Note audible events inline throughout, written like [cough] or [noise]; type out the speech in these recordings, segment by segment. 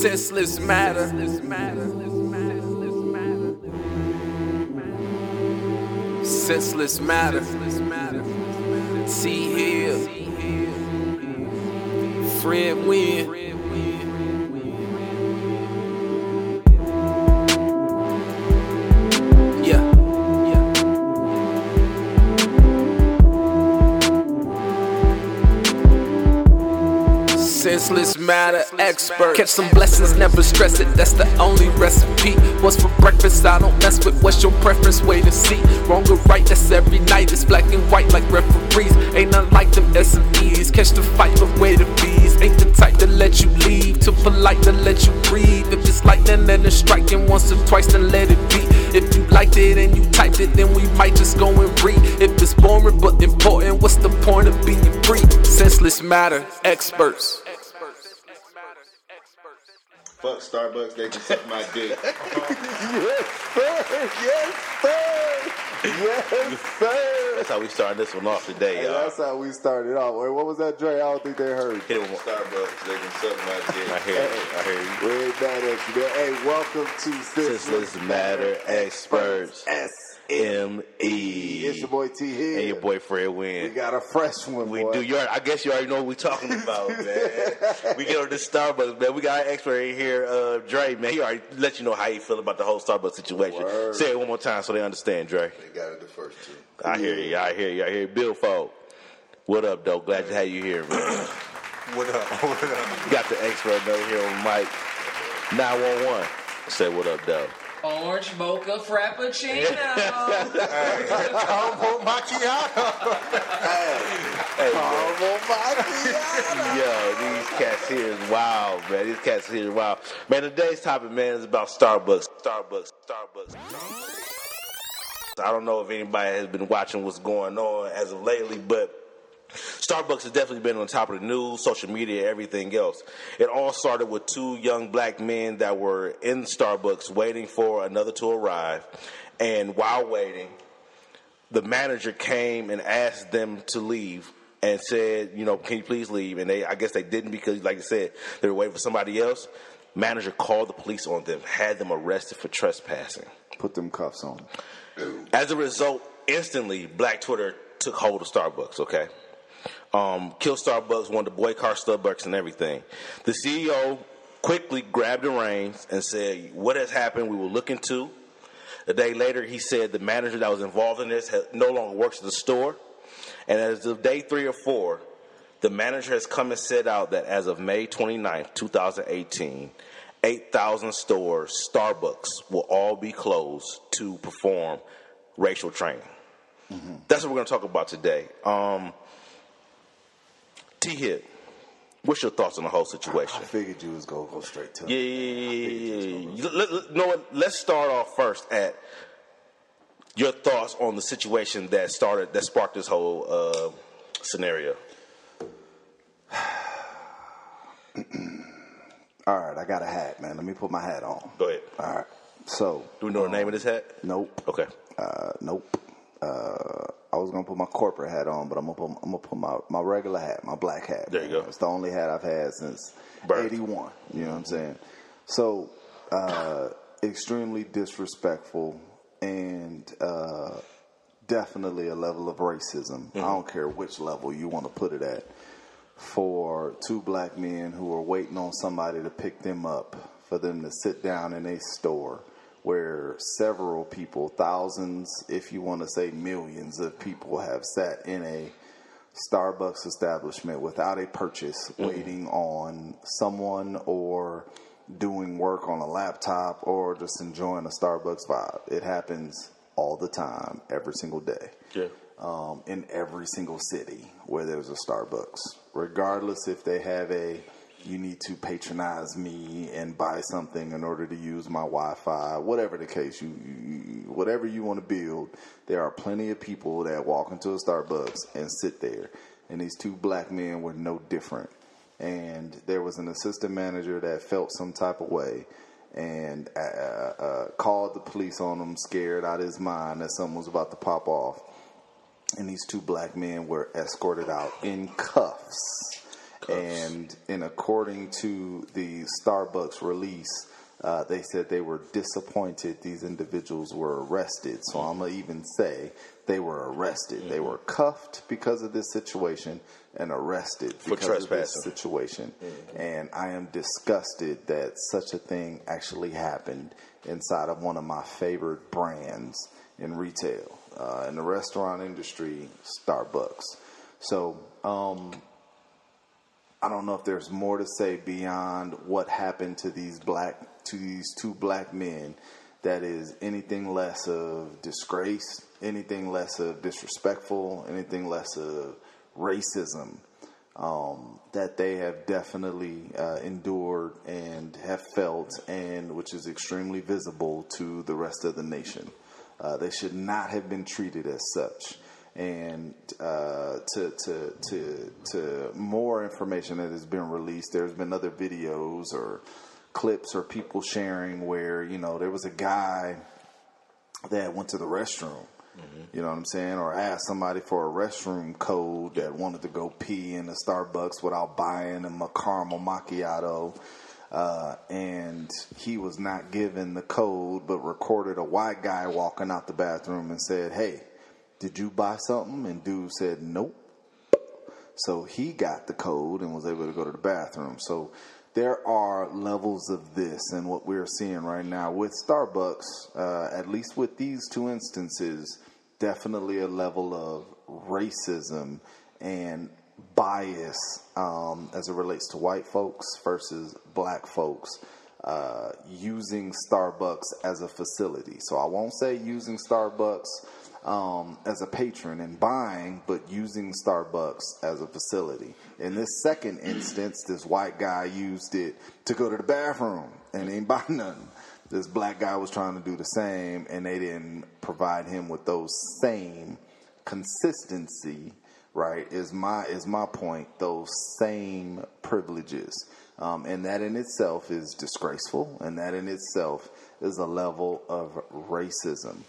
Senseless matter. Senseless matter. See here. Friend win. Senseless matter expert. Catch some blessings, never stress it. That's the only recipe. What's for breakfast? I don't mess with. What's your preference? Wait and see. Wrong or right? That's every night. It's black and white like referees. Ain't none like them SMEs. Catch the fight, but wait the bees. Ain't the type to let you leave. Too polite to let you breathe. If it's lightning and it's striking once or twice, then let it be. If you liked it and you typed it, then we might just go and read. If it's boring but important, what's the point of being free? Senseless matter experts. Fuck Starbucks, they can suck my dick. [laughs] Yes, sir. Yes, sir. Yes, sir. That's how we started this one off today, Hey, y'all. that's how we started off. Wait, what was that, Dre? I don't think they heard. Hit it one more. Starbucks, they can suck my dick. I hear you. I hear you. We ain't mad at you. man. Hey, welcome to Senseless Matter Experts. S M It's E. your boy T here. And your boy Fred We got a fresh one, We boy. do. You already, I guess you already know what we're talking [laughs] about, man. we get on this Starbucks, man. We got our expert in here, uh, Dre, man. He already let you know how he feel about the whole Starbucks situation. Word. Say it one more time so they understand, Dre. They got it the first two. I hear you. I hear you. I hear you. Bill Folk. What up, though? Glad to have you here, man. [coughs] What up? What up? got the expert over here on mic. 911. Say what up, though. Orange mocha frappuccino. Caramel [laughs] macchiato. Hey, man. Yo, these cats here is wild, man. These cats here is wild. Man, today's topic, man, is about Starbucks. Starbucks. Starbucks. I don't know if anybody has been watching what's going on as of lately, but Starbucks has definitely been on top of the news, social media, everything else. It all started with two young black men that were in Starbucks waiting for another to arrive. And while waiting, the manager came and asked them to leave and said, you know, can you please leave? And they, I guess they didn't because, like I said, they were waiting for somebody else. Manager called the police on them, had them arrested for trespassing. Put them cuffs on. As a result, instantly, Black Twitter took hold of Starbucks. Okay, um, Kill Starbucks, wanted to boycott Starbucks and everything. The CEO quickly grabbed the reins and said, "What has happened? We will look into." A day later, he said the manager that was involved in this no longer works at the store. And as of day three or four, the manager has come and said out that as of May 29th, 2018, 8,000 stores, Starbucks, will all be closed to perform racial training. That's what we're going to talk about today. Um, T Hit, what's your thoughts on the whole situation? I figured you was gonna go straight to it. Yeah, yeah, yeah, yeah, yeah. You- let- let- know what? Let's start off first at your thoughts on the situation that started, that sparked this whole uh, scenario. [sighs] All right, I got a hat, man. Let me put my hat on. Go ahead. All right. So, Do we know the name of this hat? nope. Okay. Uh, nope. Uh, I was gonna put my corporate hat on, but I'm gonna put, I'm gonna put my, my regular hat, my black hat. There you go. It's the only hat I've had since '81. You know what I'm saying? So, uh, extremely disrespectful and uh, definitely a level of racism. I don't care which level you want to put it at. For two black men who are waiting on somebody to pick them up, for them to sit down in a store where several people, thousands, if you want to say millions of people, have sat in a Starbucks establishment without a purchase, waiting on someone or doing work on a laptop or just enjoying a Starbucks vibe. It happens all the time, every single day Yeah. um, in every single city where there's a Starbucks, regardless if they have a you need to patronize me and buy something in order to use my Wi-Fi, whatever the case, you, you whatever you want to build. There are plenty of people that walk into a Starbucks and sit there, and these two black men were no different. And there was an assistant manager that felt some type of way and uh, uh, called the police on him, scared out of his mind that something was about to pop off and these two black men were escorted out in cuffs And in according to the Starbucks release, uh, they said they were disappointed these individuals were arrested. So I'm gonna even say they were arrested. They were cuffed because of this situation and arrested because of this situation. And I am disgusted that such a thing actually happened inside of one of my favorite brands in retail, uh, in the restaurant industry, Starbucks. So, um, I don't know if there's more to say beyond what happened to these black to these two black men that is anything less of disgrace, anything less of disrespectful, anything less of racism um, that they have definitely uh, endured and have felt, and which is extremely visible to the rest of the nation. Uh, they should not have been treated as such. And uh, to, to, to, to more information that has been released, there's been other videos or clips or people sharing where, you know, there was a guy that went to the restroom. You know what I'm saying? Or asked somebody for a restroom code that wanted to go pee in a Starbucks without buying him a caramel macchiato. Uh, and he was not given the code, but recorded a white guy walking out the bathroom and said, Hey, did you buy something? And dude said, Nope. So he got the code and was able to go to the bathroom. So there are levels of this, and what we're seeing right now with Starbucks, uh, at least with these two instances, definitely a level of racism and bias um, as it relates to white folks versus black folks. Uh, using Starbucks as a facility. So I won't say using Starbucks um, as a patron and buying, but using Starbucks as a facility. In this second instance, this white guy used it to go to the bathroom and ain't buy nothing. This black guy was trying to do the same, and they didn't provide him with those same consistency. Right is my is my point. Those same privileges, um, and that in itself is disgraceful, and that in itself is a level of racism.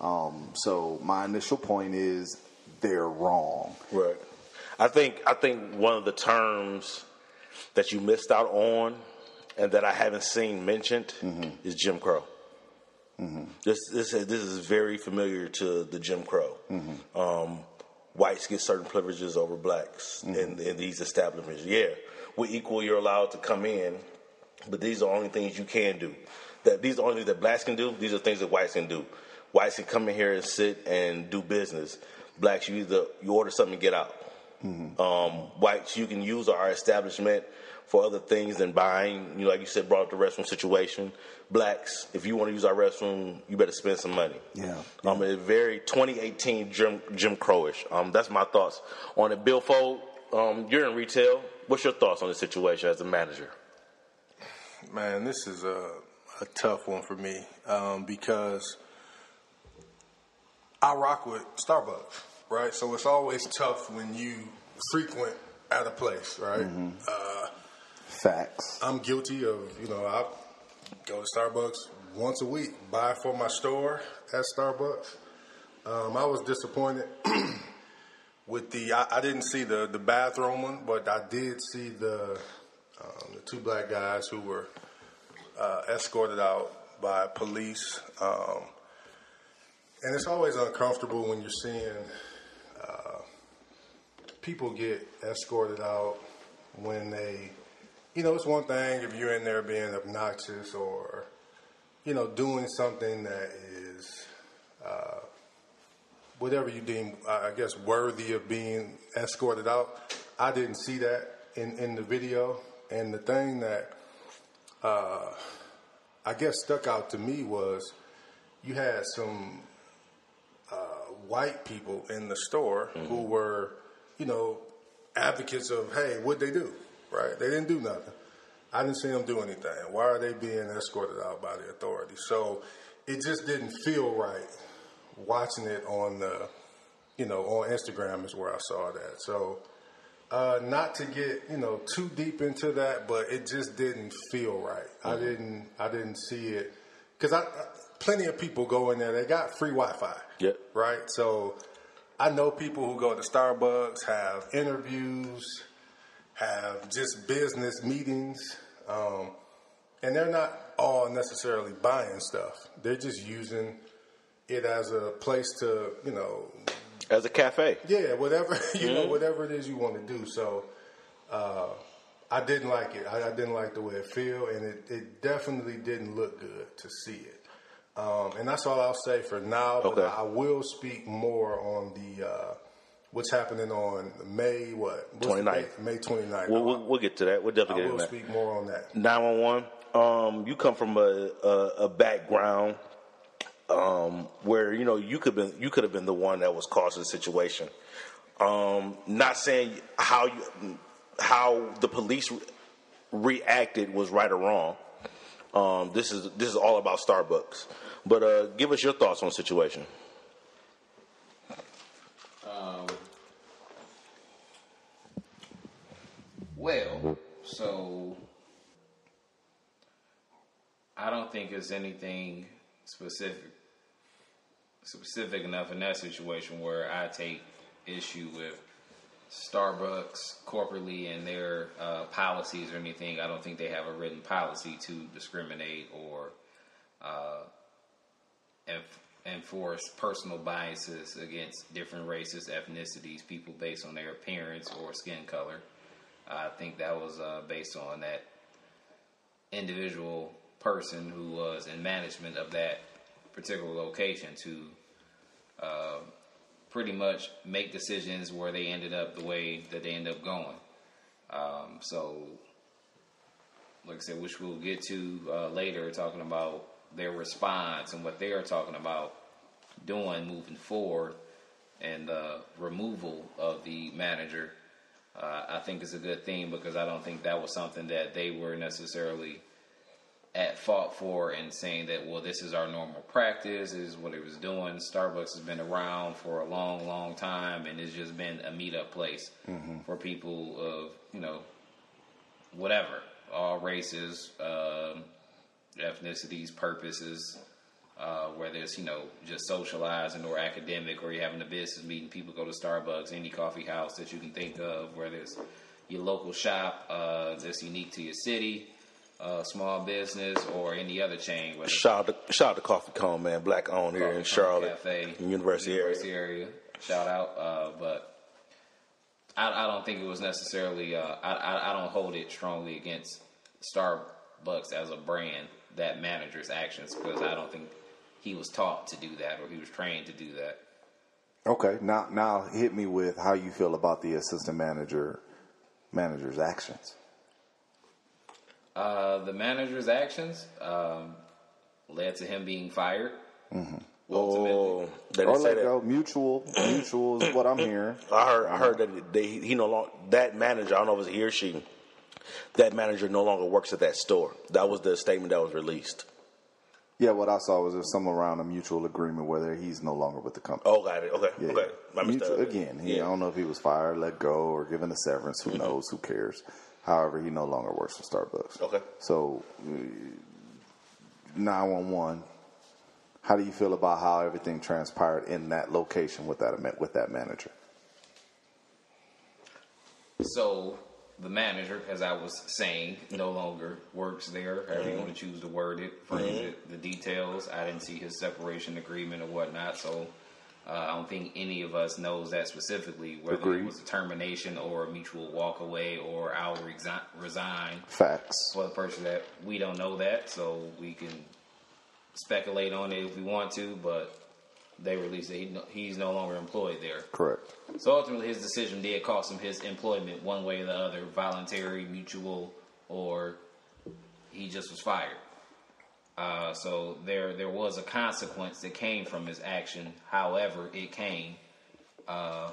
Um, so my initial point is they're wrong. Right. I think I think one of the terms that you missed out on and that I haven't seen mentioned is Jim Crow. This this this is very familiar to the Jim Crow. Um, whites get certain privileges over blacks in, in these establishments. Yeah, we're equal. You're allowed to come in, but these are only things you can do. That these are only things that blacks can do. These are things that whites can do. Whites can come in here and sit and do business. Blacks, you either you order something and get out. Um, whites, you can use our establishment for other things than buying. You know, like you said, brought up the restroom situation. Blacks, if you want to use our restroom, you better spend some money. Yeah. Um, it's very 2018 Jim Jim Crowish. Um, that's my thoughts on it. Bill Fold, um, you're in retail. What's your thoughts on the situation as a manager? Man, this is a, a tough one for me um, because I rock with Starbucks, right? So it's always tough when you frequent at a place, right? Uh, Facts. I'm guilty of, you know, I go to Starbucks once a week, buy for my store at Starbucks. Um, I was disappointed [clears throat] with the. I, I didn't see the the bathroom one, but I did see the um, the two black guys who were uh, escorted out by police. Um, and it's always uncomfortable when you're seeing uh, people get escorted out when they, you know, it's one thing if you're in there being obnoxious or, you know, doing something that is uh, whatever you deem, I guess, worthy of being escorted out. I didn't see that in, in the video. And the thing that uh, I guess stuck out to me was you had some white people in the store who were, you know, advocates of, hey, what'd they do? Right? They didn't do nothing. I didn't see them do anything. Why are they being escorted out by the authorities? So it just didn't feel right watching it on the, you know, on Instagram is where I saw that. So uh, not to get you know too deep into that, but it just didn't feel right. I didn't I didn't see it because I plenty of people go in there. They got free Wi-Fi. Yep. Right. So I know people who go to Starbucks have interviews, have just business meetings, um, and they're not all necessarily buying stuff. They're just using it as a place to, you know, As a cafe. yeah, whatever [laughs] you know, whatever it is you want to do. So, uh, I didn't like it. I, I didn't like the way it feel, and it, it definitely didn't look good to see it. Um, and that's all I'll say for now. But Okay. I will speak more on the uh, what's happening on May what What's the 29th. date? May 29th. We'll, we'll, we'll get to that. We'll I definitely get will to that. speak more on that. 911. Um, you come from a, a, a background um, where you know you could been you could have been the one that was causing the situation. Um, not saying how you how the police re- reacted was right or wrong. Um, this is this is all about Starbucks. But uh, give us your thoughts on the situation. Well, so I don't think it's anything specific specific enough in that situation where I take issue with Starbucks corporately and their uh, policies or anything. I don't think they have a written policy to discriminate or uh, enforce personal biases against different races, ethnicities, people based on their appearance or skin color. I think that was uh, based on that individual person who was in management of that particular location to uh, pretty much make decisions where they ended up the way that they ended up going. Um, so, like I said, which we'll get to uh, later, talking about their response and what they are talking about doing moving forward and the removal of the manager. Uh, I think is a good thing because I don't think that was something that they were necessarily at fault for and saying that well this is our normal practice this is what it was doing starbucks has been around for a long long time and it's just been a meetup place for people of you know whatever all races um, ethnicities purposes uh, whether it's you know just socializing or academic or you're having a business meeting people go to starbucks any coffee house that you can think of whether it's your local shop uh, that's unique to your city uh, small business or any other chain Shout out to, shout out to Coffee Cone, man, black owned here in Charlotte, Cafe, University, University area. area. Shout out, uh, but I, I don't think it was necessarily. Uh, I, I I don't hold it strongly against Starbucks as a brand that manager's actions because I don't think he was taught to do that or he was trained to do that. Okay, now now hit me with how you feel about the assistant manager manager's actions. Uh, the manager's actions um, led to him being fired. Oh, they Or didn't let that. go. Mutual, mutual is what I'm [coughs] hearing. I heard, I heard that they, he no longer that manager. I don't know if it's he or she. That manager no longer works at that store. That was the statement that was released. Yeah, what I saw was there's some around a mutual agreement where he's no longer with the company. Oh, got it. Okay, Yeah. okay. My Mutual- mistake. again, he, I don't know if he was fired, let go, or given a severance. Who mm-hmm. knows? Who cares? However, he no longer works for Starbucks. Okay. So, uh, nine one one. How do you feel about how everything transpired in that location with that with that manager? So the manager, as I was saying, no longer works there. However you want to choose to word it, phrase it, the details. I didn't see his separation agreement or whatnot, so uh, I don't think any of us knows that specifically whether Agreed. it was a termination or a mutual walk away or I'll resi- resign Facts. for the person that we don't know that, so we can speculate on it if we want to, but. They released that he no, he's no longer employed there. Correct. So ultimately, his decision did cost him his employment one way or the other, voluntary, mutual, or he just was fired. Uh, so there, there was a consequence that came from his action. However, it came, uh,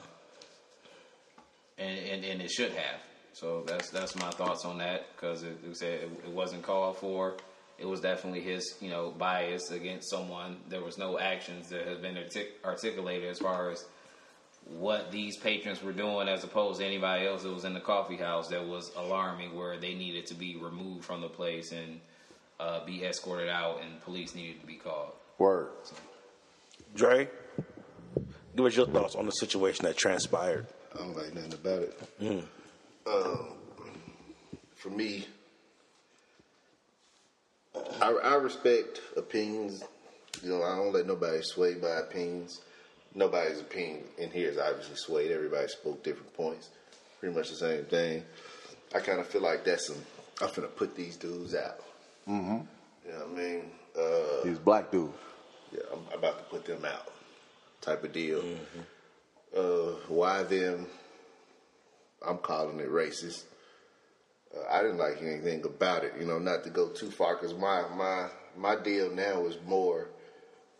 and, and and it should have. So that's that's my thoughts on that because it, it said it, it wasn't called for. It was definitely his, you know, bias against someone. There was no actions that have been artic- articulated as far as what these patrons were doing as opposed to anybody else that was in the coffee house that was alarming where they needed to be removed from the place and uh, be escorted out and police needed to be called. Word. Dre, give us your thoughts on the situation that transpired. I don't like nothing about it. Um, for me, I, I respect opinions. You know, I don't let nobody sway by opinions. Nobody's opinion in here is obviously swayed. Everybody spoke different points. Pretty much the same thing. I kind of feel like that's some. I'm finna put these dudes out. Mm-hmm. You know what I mean? Uh, He's black dudes. yeah, I'm about to put them out, type of deal. Uh, why them? I'm calling it racist. Uh, I didn't like anything about it, you know. Not to go too far, because my my my deal now is more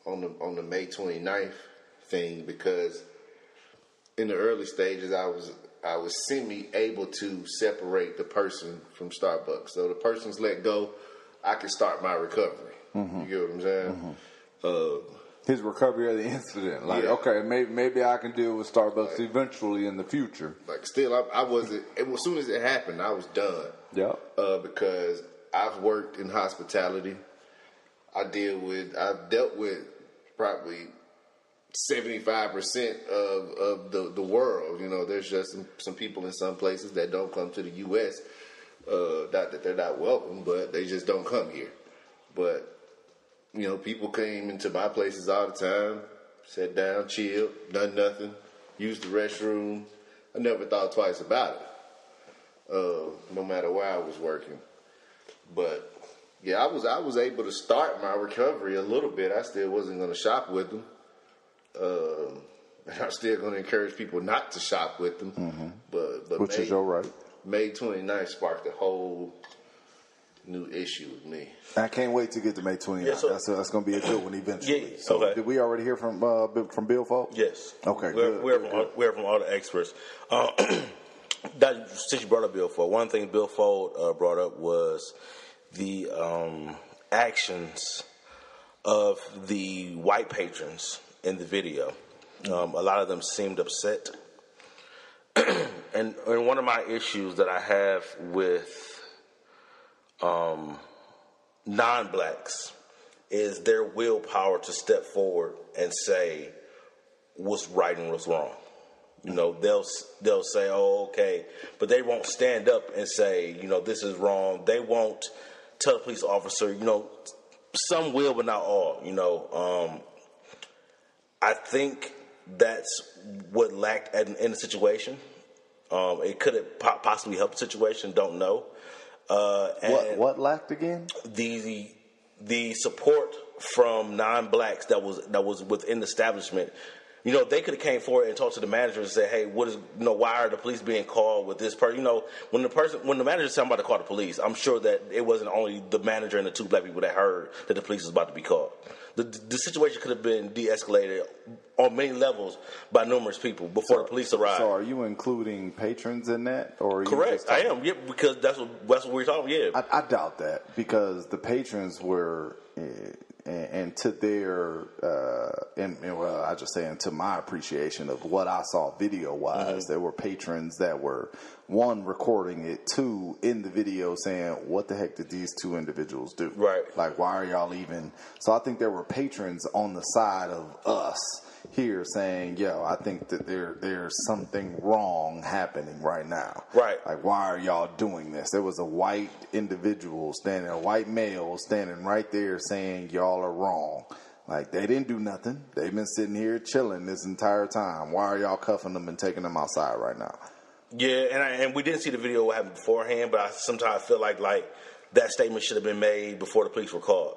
on the on the May 29th thing because in the early stages, I was I was semi able to separate the person from Starbucks. So the person's let go, I can start my recovery. You get what I'm saying? Uh, His recovery of the incident. Like, Yeah. okay, maybe maybe I can deal with Starbucks eventually in the future. like still, I, I wasn't. It, as soon as it happened, I was done. Yep. Uh, because I've worked in hospitality. I deal with. I've dealt with probably seventy five percent of of the the world. You know, there's just some, some people in some places that don't come to the U.S. Uh, not that they're not welcome, but they just don't come here. But you know, people came into my places all the time, sat down, chilled, done nothing, used the restroom. I never thought twice about it uh, no matter where I was working. But yeah, I was I was able to start my recovery a little bit. I still wasn't going to shop with them. Um, [laughs] and I'm still going to encourage people not to shop with them. But but Mm-hmm. Which May, is your right. May 29th sparked a whole new issue with me. I can't wait to get to May 29th. Yeah, so- that's that's going to be a good one eventually. Yeah, so, okay. did we already hear from uh, Bill- from Bill Folk? Yes. Okay, We're, good, we're, good, from, all, good. we're from all the experts. Uh, [clears throat] that since you brought up Bill Fold, one thing Bill Fold uh, brought up was the um, actions of the white patrons in the video. Um, a lot of them seemed upset, [clears throat] and and one of my issues that I have with um, non-blacks is their willpower to step forward and say what's right and what's wrong. You know, they'll they'll say, "Oh, okay," but they won't stand up and say, "You know, this is wrong." They won't tell the police officer. You know, some will, but not all. You know, um, I think that's what lacked in, in the situation. Um, it could have po- possibly helped the situation. Don't know. Uh, and What what lacked again? the the support from non-blacks that was that was within the establishment. You know, they could have came forward and talked to the manager and said, "Hey, what is you know why are the police being called with this person?" You know, when the person when the manager said I'm about to call the police, I'm sure that it wasn't only the manager and the two black people that heard that the police was about to be called. The the situation could have been de-escalated on many levels by numerous people before the police arrived. So, are you including patrons in that, or Correct, I am. Yeah, because that's what that's what we're talking. Yeah, I, I doubt that because the patrons were, uh, and, and to their, uh, and, and well, I just say, and to my appreciation of what I saw video wise, Mm-hmm. there were patrons that were one recording it, two in the video saying, "What the heck did these two individuals do? Right. Like, why are y'all even?" So I think there were patrons on the side of us here saying, "Yo, I think that there there's something wrong happening right now." Right. Like, why are y'all doing this? There was a white individual standing, a white male standing right there saying, y'all are wrong. Like, they didn't do nothing. They've been sitting here chilling this entire time. Why are y'all cuffing them and taking them outside right now? Yeah, and I, and we didn't see the video what happened beforehand, but I sometimes feel like like that statement should have been made before the police were called.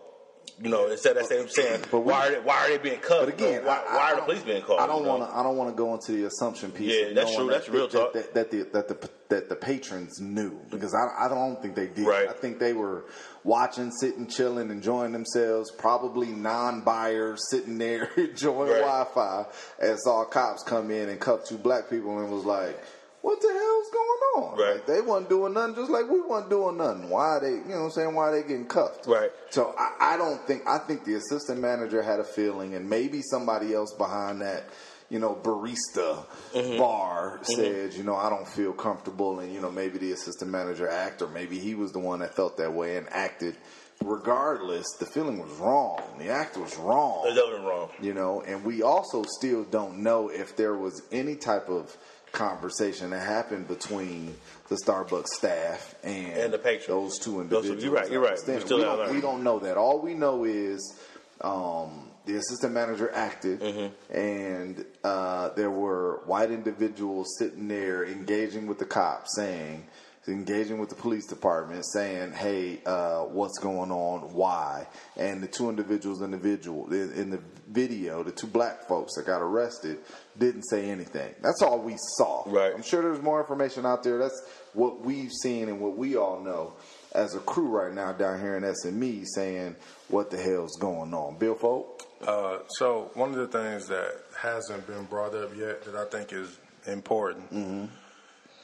You know, instead of that statement saying, But we- why are they, why are they being cuffed? But again, why, I- I why are the police being called? I don't you know? want to. I don't want to go into the assumption piece. Yeah, that's true. That, That's real that, talk. That, that, the that the that the patrons knew mm-hmm. because I, I don't think they did. Right. I think they were watching, sitting, chilling, enjoying themselves. Probably non-buyers sitting there [laughs] enjoying Right. Wi-Fi and saw cops come in and cuff two black people and was like. What the hell's going on? Right. Like, they wasn't doing nothing, just like we wasn't doing nothing. Why they, you know what I'm saying? Why they getting cuffed? Right. So I, I don't think I think the assistant manager had a feeling, and maybe somebody else behind that, you know, barista mm-hmm. bar mm-hmm. said, you know, I don't feel comfortable, and you know, maybe the assistant manager acted, or maybe he was the one that felt that way and acted. Regardless, the feeling was wrong. The act was wrong. There's nothing wrong. You know, and we also still don't know if there was any type of conversation that happened between the Starbucks staff and, And the patrons. Those two Those- individuals. you're right, you're right. We don't, we don't know that. All we know is um, the assistant manager acted, Mm-hmm. and uh, there were white individuals sitting there engaging with the cops, saying, engaging with the police department, saying, "Hey, uh, what's going on? Why?" And the two individuals, individual in, in the video, the two black folks that got arrested, didn't say anything. That's all we saw. Right. I'm sure there's more information out there. That's what we've seen and what we all know as a crew right now down here in SME saying what the hell's going on. Bill Folk? Uh, so one of the things that hasn't been brought up yet that I think is important,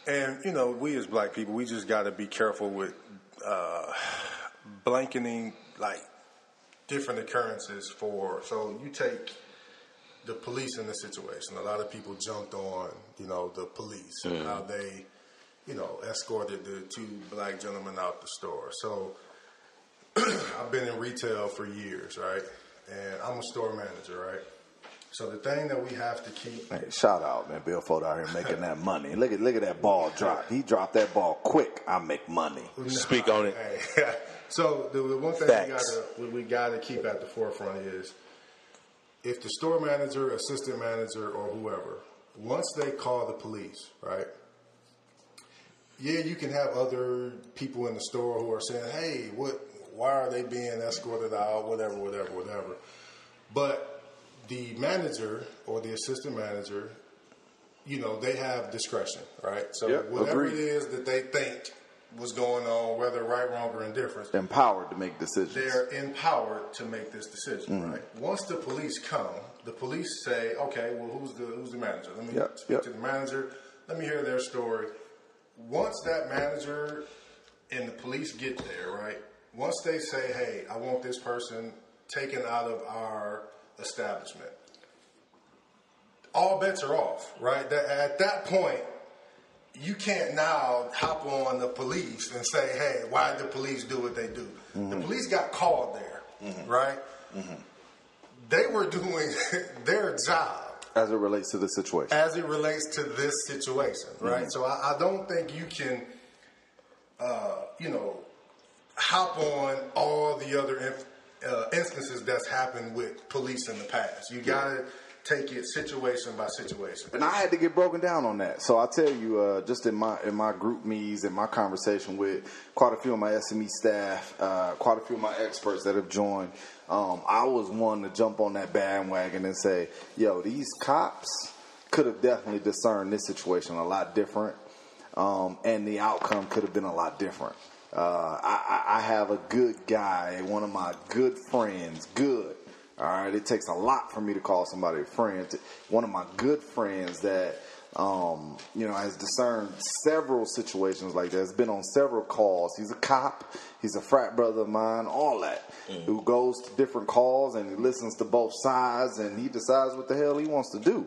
and you know, we as black people, we just got to be careful with uh, blanketing like different occurrences for. So you take the police in the situation. A lot of people jumped on, you know, the police and how they, you know, escorted the two black gentlemen out the store. So [clears throat] I've been in retail for years, right? And I'm a store manager, right? So the thing that we have to keep Hey, shout out, man. Bill Folk out here making that money. Look at look at that ball drop. He dropped that ball quick. I make money. [laughs] Speak on it. Hey, [laughs] so the, the one thing Facts. we gotta we, we gotta keep at the forefront is if the store manager, assistant manager, or whoever, once they call the police, right? Yeah, you can have other people in the store who are saying, "Hey, what? Why are they being escorted out? Whatever, whatever, whatever." But the manager or the assistant manager, you know, they have discretion, right? So Yep, whatever agreed. it is that they think was going on, whether right, wrong, or indifference, Empowered to make decisions. they're empowered to make this decision, Mm-hmm. right? Once the police come, the police say, "Okay, well, who's the who's the manager? Let me Yep, speak yep. to the manager. Let me hear their story." Once that manager and the police get there, right? Once they say, "Hey, I want this person taken out of our establishment," all bets are off, right? That, at that point, you can't now hop on the police and say, "Hey, why did the police do what they do?" The police got called there, right? They were doing [laughs] their job as it relates to the situation. as it relates to this situation, right? So I, I don't think you can, uh, you know, hop on all the other inf- uh, instances that's happened with police in the past. You got to take it situation by situation. And I had to get broken down on that. So I tell you, uh, just in my in my group meetings and my conversation with quite a few of my SME staff, uh, quite a few of my experts that have joined, um, I was one to jump on that bandwagon and say, "Yo, these cops could have definitely discerned this situation a lot different, um, and the outcome could have been a lot different." Uh, I, I I have a good guy, one of my good friends, good. All right, it takes a lot for me to call somebody a friend. One of my good friends that um, you know has discerned several situations like that. Has been on several calls. He's a cop. He's a frat brother of mine. All that. Who goes to different calls and he listens to both sides and he decides what the hell he wants to do.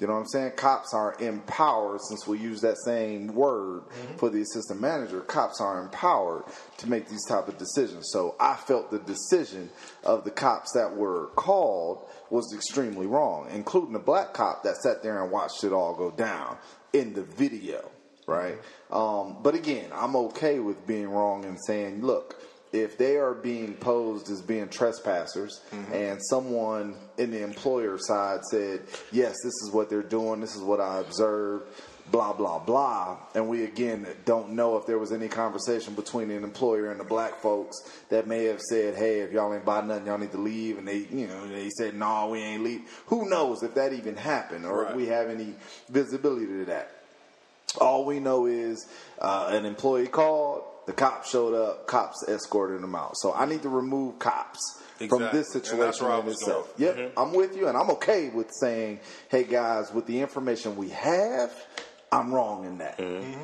You know what I'm saying? Cops are empowered, since we use that same word for the assistant manager. Cops are empowered to make these type of decisions. So I felt the decision of the cops that were called was extremely wrong, including the black cop that sat there and watched it all go down in the video, right? Um, but again, I'm okay with being wrong and saying, look, if they are being posed as being trespassers and someone in the employer side said, yes, this is what they're doing, this is what I observed, blah, blah, blah, and we again don't know if there was any conversation between an employer and the black folks that may have said, hey, if y'all ain't buy nothing, y'all need to leave, and they, you know, they said, no, we ain't leave. Who knows if that even happened or if we have any visibility to that. All we know is uh, an employee called, the cops showed up, cops escorted them out. So I need to remove cops from this situation in itself. Yep, mm-hmm. I'm with you, and I'm okay with saying, hey guys, with the information we have, I'm wrong in that. Mm-hmm. Mm-hmm.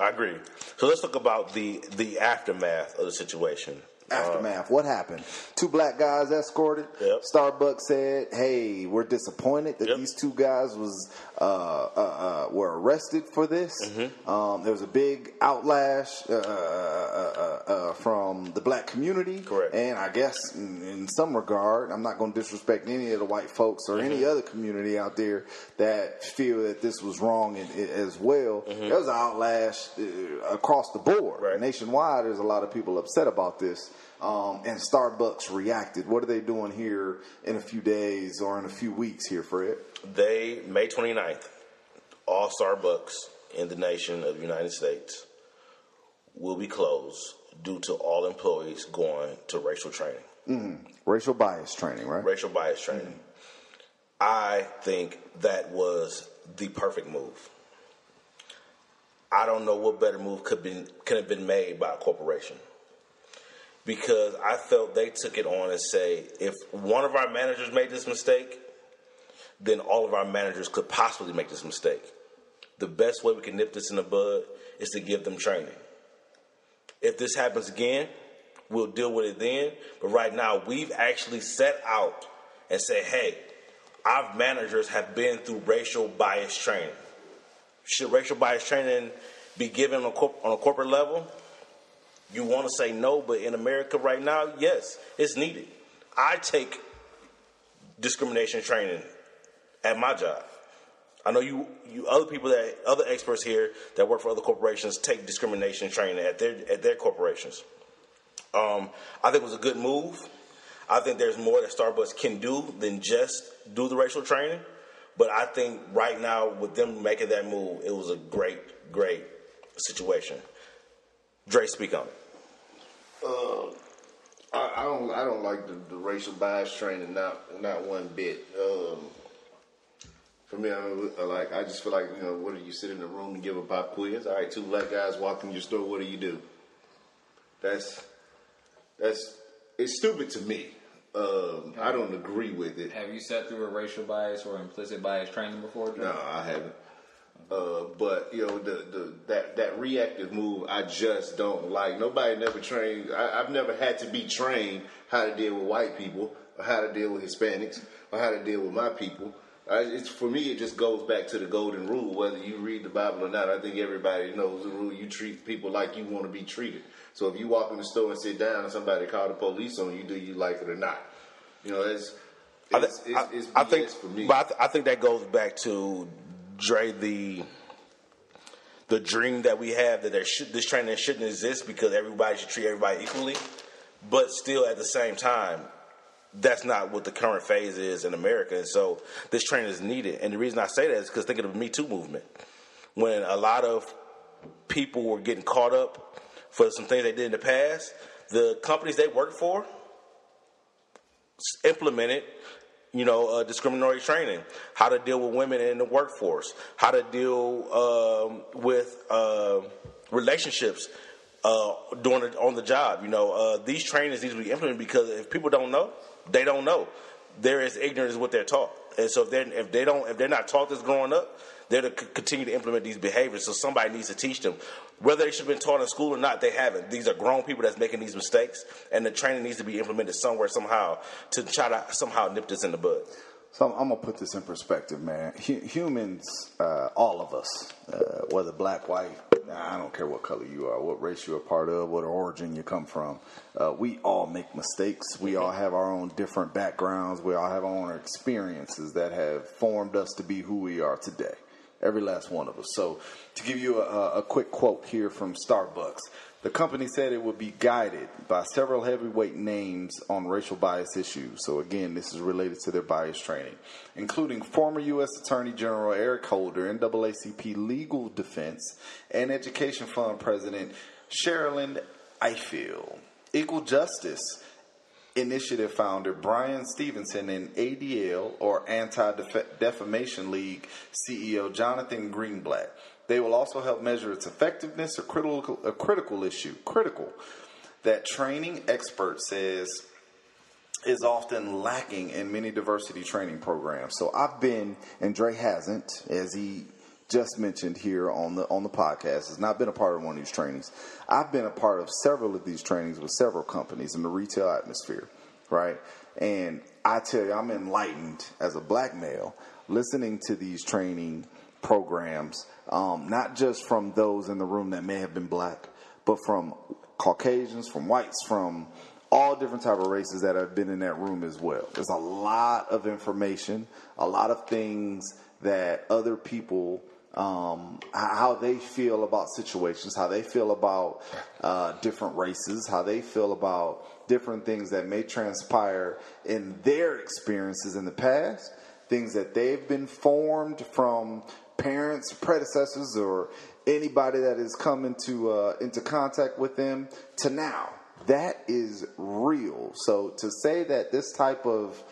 I agree. So let's talk about the the aftermath of the situation. Aftermath. what happened? Two black guys escorted. Yep. Starbucks said, "Hey, we're disappointed that Yep. these two guys was uh, uh, uh, were arrested for this." Mm-hmm. Um, there was a big outlash uh, uh, uh, uh, from the black community, Correct. And I guess in, in some regard, I'm not going to disrespect any of the white folks or Mm-hmm. any other community out there that feel that this was wrong in, in- as well. There was an outlash uh, across the board, Mm-hmm. Right. nationwide. There's a lot of people upset about this. Um, and Starbucks reacted. What are they doing here in a few days or in a few weeks here, Fred? They May 29th, all Starbucks in the nation of the United States will be closed due to all employees going to racial training, Racial bias training, right? racial bias training. I think that was the perfect move. I don't know what better move could been could have been made by a corporation. Because I felt they took it on and say, if one of our managers made this mistake, then all of our managers could possibly make this mistake. The best way we can nip this in the bud is to give them training. If this happens again, we'll deal with it then. But right now, we've actually set out and said, hey, our managers have been through racial bias training. Should racial bias training be given on a, corp- on a corporate level? You want to say no, but in America right now, yes, it's needed. I take discrimination training at my job. I know you, you other people that other experts here that work for other corporations take discrimination training at their at their corporations. Um, I think it was a good move. I think there's more that Starbucks can do than just do the racial training. But I think right now, with them making that move, it was a great, great situation. Dre, speak on it. I, I don't. I don't like the, the racial bias training. Not not one bit. Um, for me, I like. I just feel like you know, what do you sit in the room and give a pop quiz? All right, two black guys walk in your store. What do you do? That's that's it's stupid to me. Um, I don't agree with it. Have you sat through a racial bias or implicit bias training before? No, I haven't. Uh, but you know the, the that that reactive move, I just don't like. Nobody never trained. I, I've never had to be trained how to deal with white people, or how to deal with Hispanics, or how to deal with my people. I, it's for me. It just goes back to the golden rule. Whether you read the Bible or not, I think everybody knows the rule. You treat people like you want to be treated. So if you walk in the store and sit down, and somebody call the police on you, do you like it or not? You know, it's I, it's, it's, I- I think, for me. but I, th- I think that goes back to Dre the the dream that we have that there should this training shouldn't exist because everybody should treat everybody equally, but still at the same time, that's not what the current phase is in America, and so this training is needed. And the reason I say that is because think of the Me Too movement, when a lot of people were getting caught up for some things they did in the past, the companies they worked for implemented you know, uh, discriminatory training, how to deal with women in the workforce, how to deal um, with uh, relationships uh, during the, on the job. You know, uh, these trainings need to be implemented because if people don't know, they don't know. They're as ignorant as what they're taught, and so if if they don't if they're not taught this growing up, they're to c- continue to implement these behaviors. So somebody needs to teach them. Whether they should have been taught in school or not, they haven't. These are grown people that's making these mistakes, and the training needs to be implemented somewhere, somehow, to try to somehow nip this in the bud. So I'm, I'm gonna put this in perspective, man. Hu- humans, uh, all of us, uh, whether black, white, I don't care what color you are, what race you're a part of, what origin you come from, uh, we all make mistakes. We all have our own different backgrounds. We all have our own experiences that have formed us to be who we are today. Every last one of us. So, to give you a, a quick quote here from Starbucks, the company said it would be guided by several heavyweight names on racial bias issues. So, again, this is related to their bias training, including former U.S. Attorney General Eric Holder, NAACP Legal Defense, and Education Fund President Sherrilyn Ifill. Equal Justice Initiative founder Bryan Stevenson and ADL or Anti Defamation League CEO Jonathan Greenblatt. They will also help measure its effectiveness, a critical, a critical issue, critical that training expert says is often lacking in many diversity training programs. So I've been, and Dre hasn't, as he just mentioned here on the on the podcast has not been a part of one of these trainings. I've been a part of several of these trainings with several companies in the retail atmosphere, right? And I tell you, I'm enlightened as a black male listening to these training programs, um, not just from those in the room that may have been black, but from Caucasians, from whites, from all different type of races that have been in that room as well. There's a lot of information, a lot of things that other people um, how they feel about situations, how they feel about uh, different races, how they feel about different things that may transpire in their experiences in the past, things that they've been formed from parents, predecessors, or anybody that has come into uh, into contact with them to now. That is real. So to say that this type of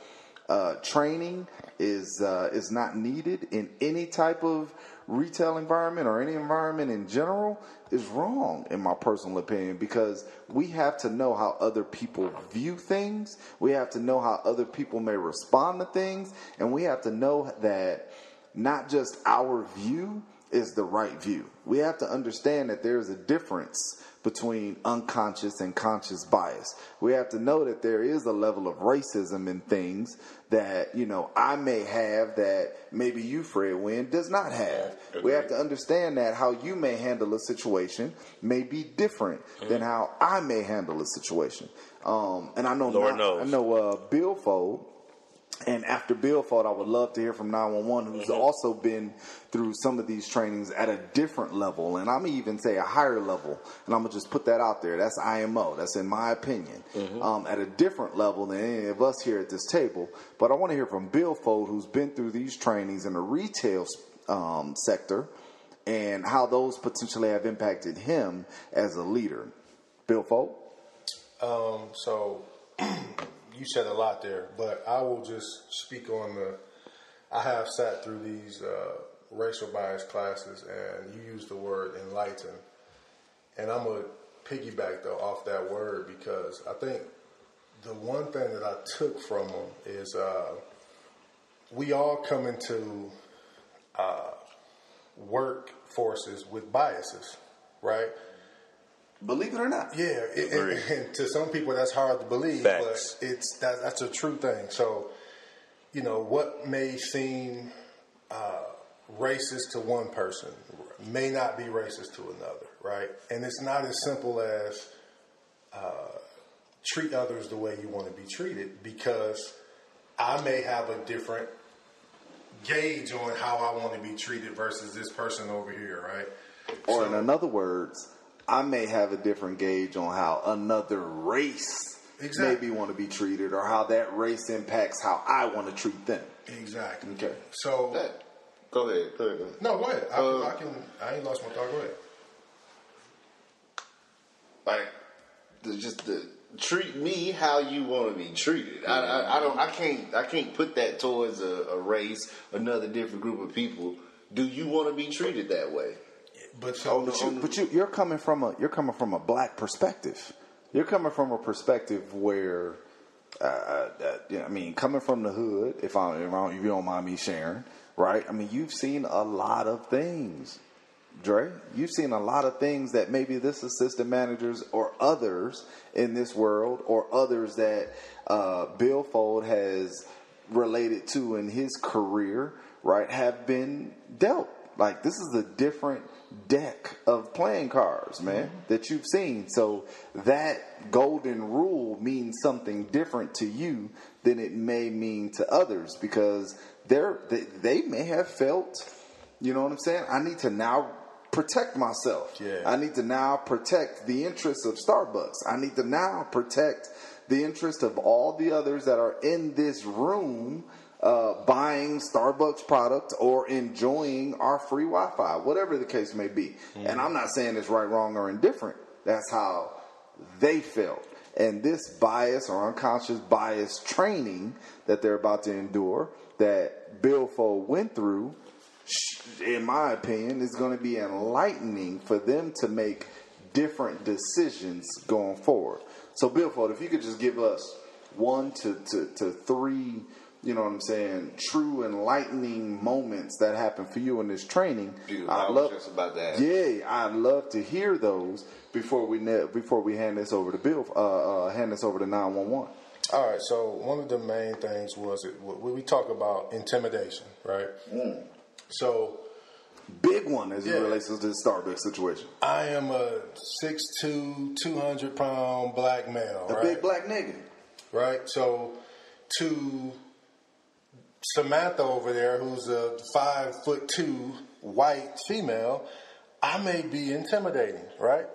uh, training is uh, is not needed in any type of retail environment or any environment in general is wrong in my personal opinion because we have to know how other people view things. We have to know how other people may respond to things. And we have to know that not just our view is the right view. We have to understand that there's a difference between unconscious and conscious bias. We have to know that there is a level of racism in things that, you know, I may have that maybe you, Fred Wynn, does not have. We have to understand that how you may handle a situation may be different mm-hmm. than how I may handle a situation. Um, and I know, Lord not, knows. I know uh, Bill Fold and after Bill Fold, I would love to hear from 911, who's mm-hmm. also been through some of these trainings at a different level, and I'm even say a higher level. And I'm gonna just put that out there. That's IMO. That's in my opinion, mm-hmm. um, at a different level than any of us here at this table. But I want to hear from Bill Fold, who's been through these trainings in the retail um, sector, and how those potentially have impacted him as a leader. Bill Fold. Um, so. [clears throat] you said a lot there, but I will just speak on the. I have sat through these uh, racial bias classes, and you used the word enlighten, and I'm gonna piggyback though off that word because I think the one thing that I took from them is uh, we all come into uh, workforces with biases, right? Believe it or not. Yeah, it, and, [laughs] and to some people that's hard to believe, Facts. but it's that, that's a true thing. So, you know, what may seem uh, racist to one person may not be racist to another, right? And it's not as simple as uh, treat others the way you want to be treated because I may have a different gauge on how I want to be treated versus this person over here, right? Or so, in other words, I may have a different gauge on how another race exactly. maybe want to be treated, or how that race impacts how I want to treat them. Exactly. Okay. So, go ahead. Go ahead. No, go ahead. I, uh, I, can. I ain't lost my thought. Go ahead. Like, the, just the treat me how you want to be treated. I, I, I, don't. I can't. I can't put that towards a, a race, another different group of people. Do you want to be treated that way? But so, but, you, but you, you're coming from a you're coming from a black perspective. You're coming from a perspective where, uh, uh, I mean, coming from the hood. If I, if, I, if you don't mind me sharing, right? I mean, you've seen a lot of things, Dre. You've seen a lot of things that maybe this assistant managers or others in this world or others that uh, Bill Fold has related to in his career, right, have been dealt. Like this is a different deck of playing cards, man, mm-hmm. that you've seen. So that golden rule means something different to you than it may mean to others because they're, they, they may have felt, you know what I'm saying? I need to now protect myself. Yeah. I need to now protect the interests of Starbucks. I need to now protect the interest of all the others that are in this room uh, buying Starbucks product or enjoying our free Wi-Fi, whatever the case may be. Mm-hmm. And I'm not saying it's right, wrong, or indifferent. That's how they felt. And this bias or unconscious bias training that they're about to endure, that Bill Fold went through, in my opinion, is going to be enlightening for them to make different decisions going forward. So, Bill Fold, if you could just give us one to, to, to three you know what I'm saying, true enlightening moments that happen for you in this training. Dude, I'd I was love, just about to ask. yeah, I'd love to hear those before we ne- before we hand this over to Bill, uh, uh, hand this over to 911. All right, so one of the main things was it when we talk about intimidation, right? So Big one as Yeah. it relates to the Starbucks situation. I am a 6'2", 200 pound black male, A right? big black nigga. right? So to Samantha over there, who's a five foot two white female, I may be intimidating, right?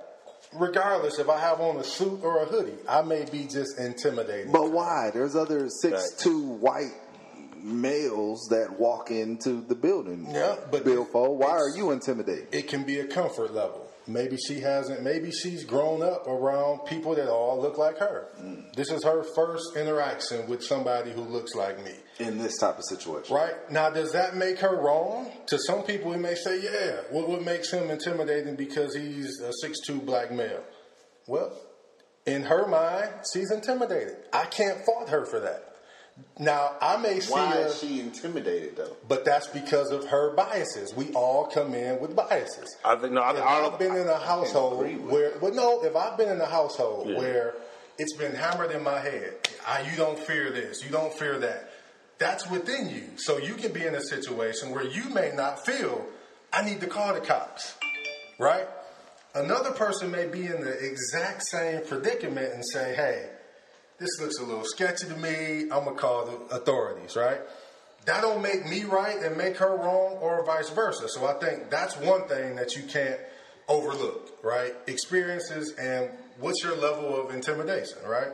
Regardless if I have on a suit or a hoodie, I may be just intimidating. But why? There's other six two white males that walk into the building. Yeah, but Bill Foe, why are you intimidated? it can be a comfort level. Maybe she hasn't. Maybe she's grown up around people that all look like her. Mm. This is her first interaction with somebody who looks like me. in this type of situation? Right now, does that make her wrong? To some people, we may say, "Yeah." What what makes him intimidating because he's a six two black male? Well, in her mind, she's intimidated. I can't fault her for that. Now, I may see Why her, is she intimidated though? but that's because of her biases. We all come in with biases. I think no. I, If I I've been in a household where, well, no, if I've been in a household Yeah. where it's been hammered in my head, I, you don't fear this, you don't fear that. That's within you. So you can be in a situation where you may not feel, I need to call the cops, right? Another person may be in the exact same predicament and say, hey, this looks a little sketchy to me. I'm gonna call the authorities, right? That don't make me right and make her wrong, or vice versa. So I think that's one thing that you can't overlook, right? Experiences and what's your level of intimidation, right?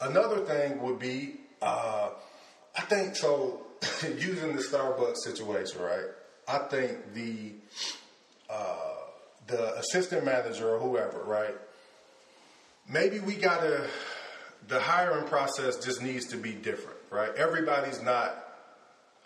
Another thing would be, uh, I think so. [laughs] using the Starbucks situation, right? I think the uh, the assistant manager or whoever, right? Maybe we gotta the hiring process just needs to be different, right? Everybody's not,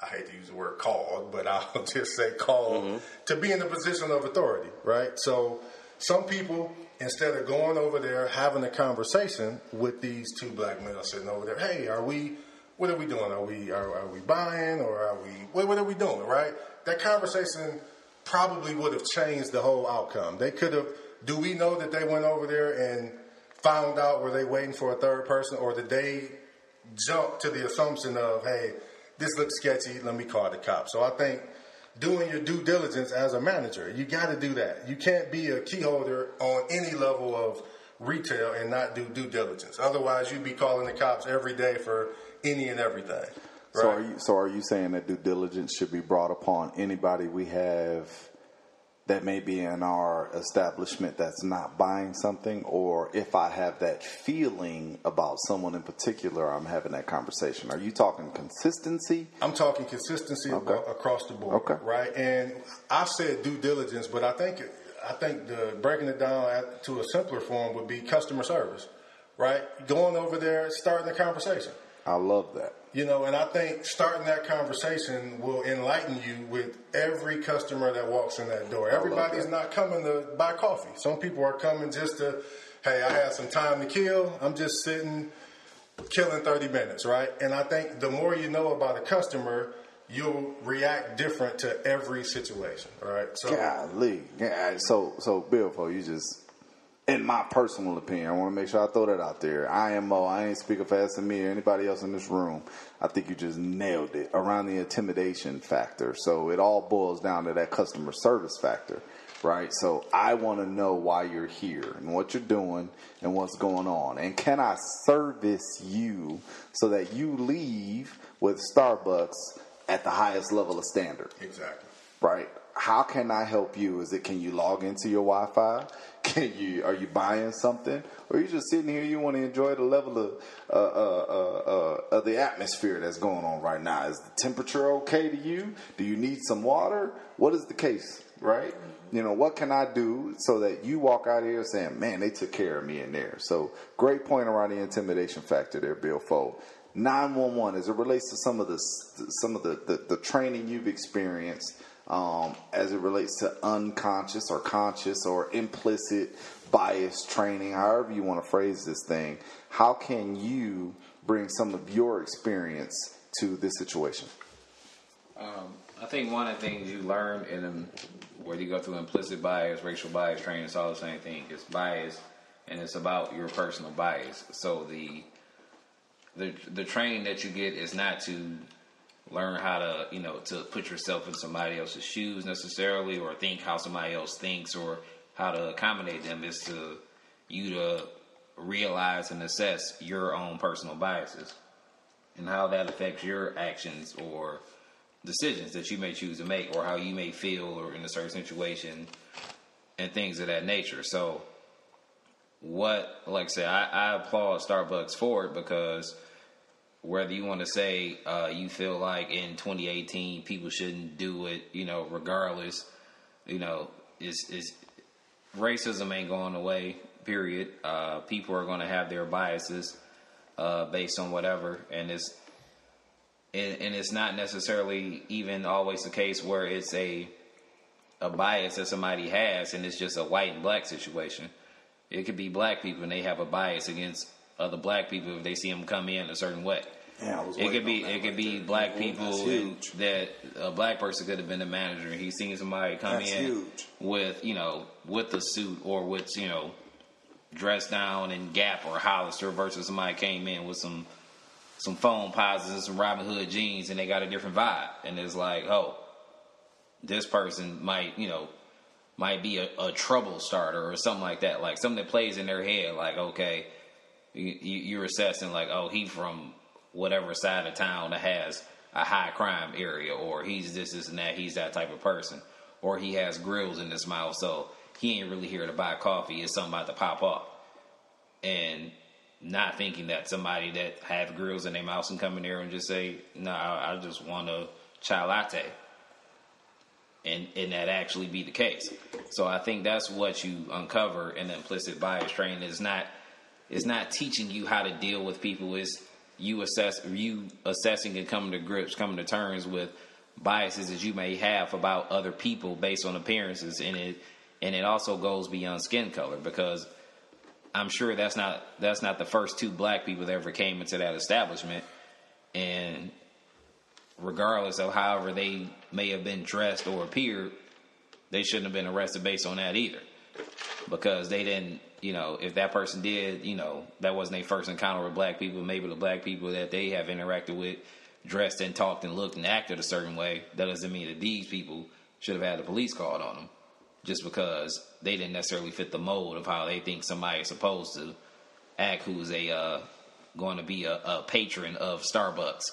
I hate to use the word called, but [laughs] I'll just say called mm-hmm. to be in a position of authority, right? So some people, instead of going over there having a conversation with these two black males sitting over there, hey, are we, what are we doing? Are we, are, are we buying or are we, what, what are we doing, right? That conversation probably would have changed the whole outcome. They could have, do we know that they went over there and found out were they waiting for a third person or did they jump to the assumption of hey this looks sketchy let me call the cops? So i think doing your due diligence as a manager you got to do that. You can't be a key holder on any level of retail and not do due diligence. Otherwise you'd be calling the cops every day for any and everything So are you so are you saying that due diligence should be brought upon anybody we have that may be in our establishment that's not buying something, or if I have that feeling about someone in particular, I'm having that conversation. Are you talking consistency? I'm talking consistency Okay. abo- across the board, Okay. right? And I said due diligence, but I think I think the breaking it down at, to a simpler form would be customer service, right? Going over there, starting the conversation, I love that. you know. And I think starting that conversation will enlighten you with every customer that walks in that door. Everybody's that. not coming to buy coffee. Some people are coming just to, hey, I have some time to kill. I'm just sitting killing 30 minutes, right? And I think the more you know about a customer, you'll react different to every situation, right? So Golly. Yeah, so so Bill, for you just in my personal opinion, I want to make sure I throw that out there. IMO, I ain't speaking for SME or anybody else in this room. I think you just nailed it around the intimidation factor. So it all boils down to that customer service factor, right? So I want to know why you're here and what you're doing and what's going on. And can I service you so that you leave with Starbucks at the highest level of standard? exactly. right? How can I help you? Is it can you log into your Wi-Fi? [laughs] Can you are you buying something, or are you just sitting here? You want to enjoy the level of uh, uh, uh, uh, of the atmosphere that's going on right now. Is the temperature okay to you? Do you need some water? What is the case, right? You know, what can I do so that you walk out here saying, "Man, they took care of me in there." So, great point around the intimidation factor there, Bill Foe. 911 as it relates to some of the some of the, the, the training you've experienced um, as it relates to unconscious or conscious or implicit bias training however you want to phrase this thing how can you bring some of your experience to this situation? I think one of the things you learn in them, whether you go through implicit bias, racial bias training, it's all the same thing. It's bias, and it's about your personal bias. So the the the training that you get is not to learn how to you know to put yourself in somebody else's shoes necessarily, or think how somebody else thinks, or how to accommodate them. Is to you to realize and assess your own personal biases and how that affects your actions or decisions that you may choose to make or how you may feel or in a certain situation and things of that nature. So what like I said, I, I applaud Starbucks for it because whether you want to say uh, you feel like in 2018 people shouldn't do it, you know, regardless, you know, is is racism ain't going away. Period. Uh, people are going to have their biases uh, based on whatever, and it's and, and it's not necessarily even always the case where it's a a bias that somebody has, and it's just a white and black situation. It could be black people and they have a bias against other black people if they see them come in a certain way. Yeah, I was It could be it could right be there. black Ooh, people who, that a black person could have been the manager and he's seen somebody come That's in huge. with you know with a suit or with you know dressed down in Gap or Hollister versus somebody came in with some some Foamposites and some Robin Hood jeans and they got a different vibe and it's like oh this person might you know might be a, a trouble starter or something like that like something that plays in their head like okay you, you- you're assessing like oh he from whatever side of town that has a high crime area or he's this this and that he's that type of person or he has grills in his mouth so he ain't really here to buy coffee it's something about to pop off and not thinking that somebody that have grills in their mouth can come in there and just say no I, I just want a chai latte and and that actually be the case. So I think that's what you uncover in the implicit bias training is not is not teaching you how to deal with people. Is you assess you assessing and coming to grips, coming to terms with biases that you may have about other people based on appearances, and it and it also goes beyond skin color because I'm sure that's not that's not the first two black people that ever came into that establishment, and regardless of however they may have been dressed or appeared, they shouldn't have been arrested based on that either. Because they didn't, you know, if that person did, you know, that wasn't their first encounter with black people, maybe the black people that they have interacted with dressed and talked and looked and acted a certain way, that doesn't mean that these people should have had the police called on them just because they didn't necessarily fit the mold of how they think somebody is supposed to act who's a uh, going to be a, a patron of Starbucks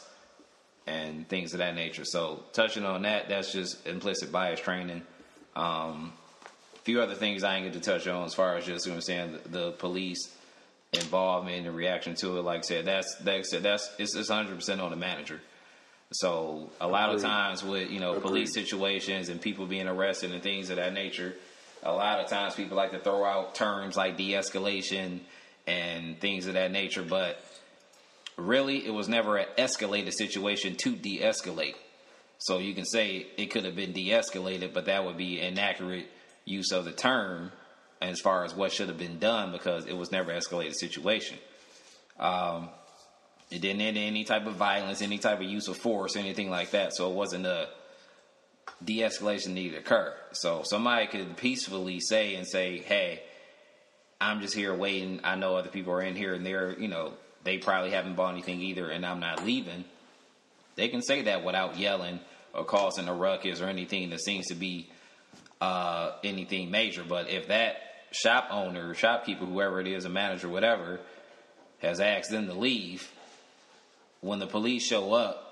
and things of that nature. So touching on that, that's just implicit bias training. Um, few other things I ain't get to touch on as far as just you know what I'm saying the, the police involvement and reaction to it. Like I said, that's I said, that's it's it's 100 percent on the manager. So a lot of times with you know police situations and people being arrested and things of that nature, a lot of times people like to throw out terms like de-escalation and things of that nature, but really it was never an escalated situation to de-escalate. So you can say it could have been de-escalated, but that would be inaccurate use of the term as far as what should have been done because it was never escalated situation. Um, it didn't end in any type of violence, any type of use of force, anything like that. So it wasn't a de-escalation needed to occur. So somebody could peacefully say and say, "Hey, I'm just here waiting. I know other people are in here and they're, you know, they probably haven't bought anything either, and I'm not leaving." They can say that without yelling or causing a ruckus or anything that seems to be uh, anything major. But if that shop owner, shopkeeper, whoever it is, a manager, whatever, has asked them to leave, when the police show up,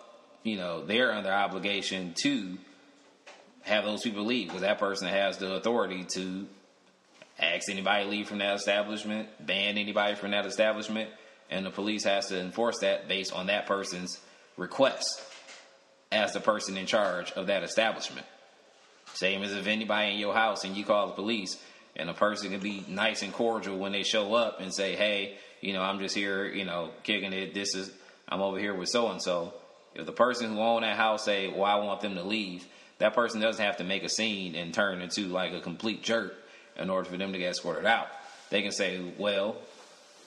you know, they're under obligation to have those people leave because that person has the authority to ask anybody to leave from that establishment, ban anybody from that establishment, and the police has to enforce that based on that person's request as the person in charge of that establishment. Same as if anybody in your house and you call the police and a person can be nice and cordial when they show up and say, Hey, you know, I'm just here, you know, kicking it. This is I'm over here with so and so. If the person who owned that house say, Well, I want them to leave, that person doesn't have to make a scene and turn into like a complete jerk in order for them to get escorted out. They can say, Well,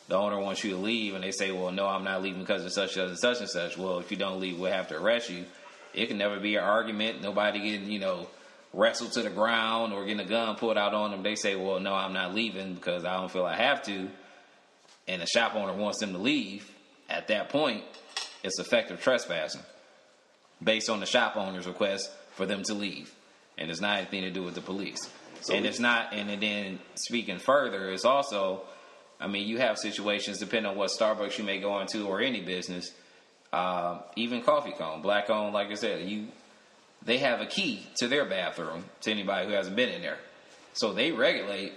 the owner wants you to leave, and they say, "Well, no, I'm not leaving because of such and such and such." Well, if you don't leave, we'll have to arrest you. It can never be an argument. Nobody getting you know wrestled to the ground or getting a gun pulled out on them. They say, "Well, no, I'm not leaving because I don't feel I have to," and the shop owner wants them to leave. At that point, it's effective trespassing based on the shop owner's request for them to leave, and it's not anything to do with the police. So and it's not. And then speaking further, it's also, I mean, you have situations depending on what Starbucks you may go into or any business, um, even Coffee Cone, Black owned, like I said, you they have a key to their bathroom to anybody who hasn't been in there, so they regulate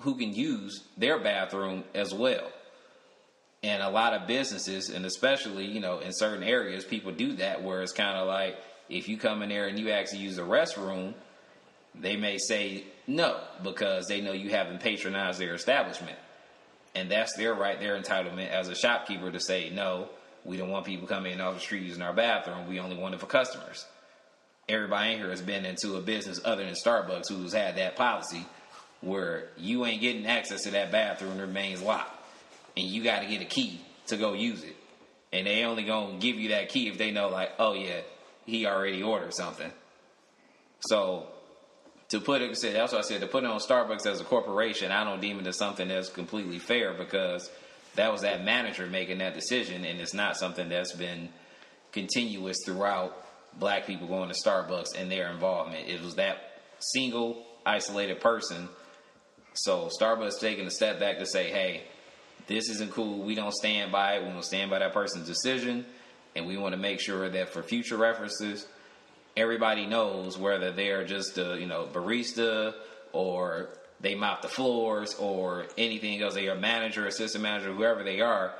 who can use their bathroom as well. And a lot of businesses, and especially, you know, in certain areas, people do that where it's kind of like if you come in there and you actually use the restroom, they may say no because they know you haven't patronized their establishment. And that's their right, their entitlement as a shopkeeper to say, no, we don't want people coming in off the street using our bathroom. We only want it for customers. Everybody in here has been into a business other than Starbucks who's had that policy where you ain't getting access to that bathroom remains locked. And you got to get a key to go use it. And they only to give you that key if they know, like, oh, yeah, he already ordered something. So to put it, that's what I said. To put it on Starbucks as a corporation, I don't deem it as something that's completely fair because that was that manager making that decision, and it's not something that's been continuous throughout black people going to Starbucks and their involvement. It was that single isolated person. So Starbucks taking a step back to say, hey, this isn't cool. We don't stand by it. We don't stand by that person's decision. And we want to make sure that for future references, everybody knows whether they're just a you know barista or they mop the floors or anything else. They are manager, assistant manager, whoever they are.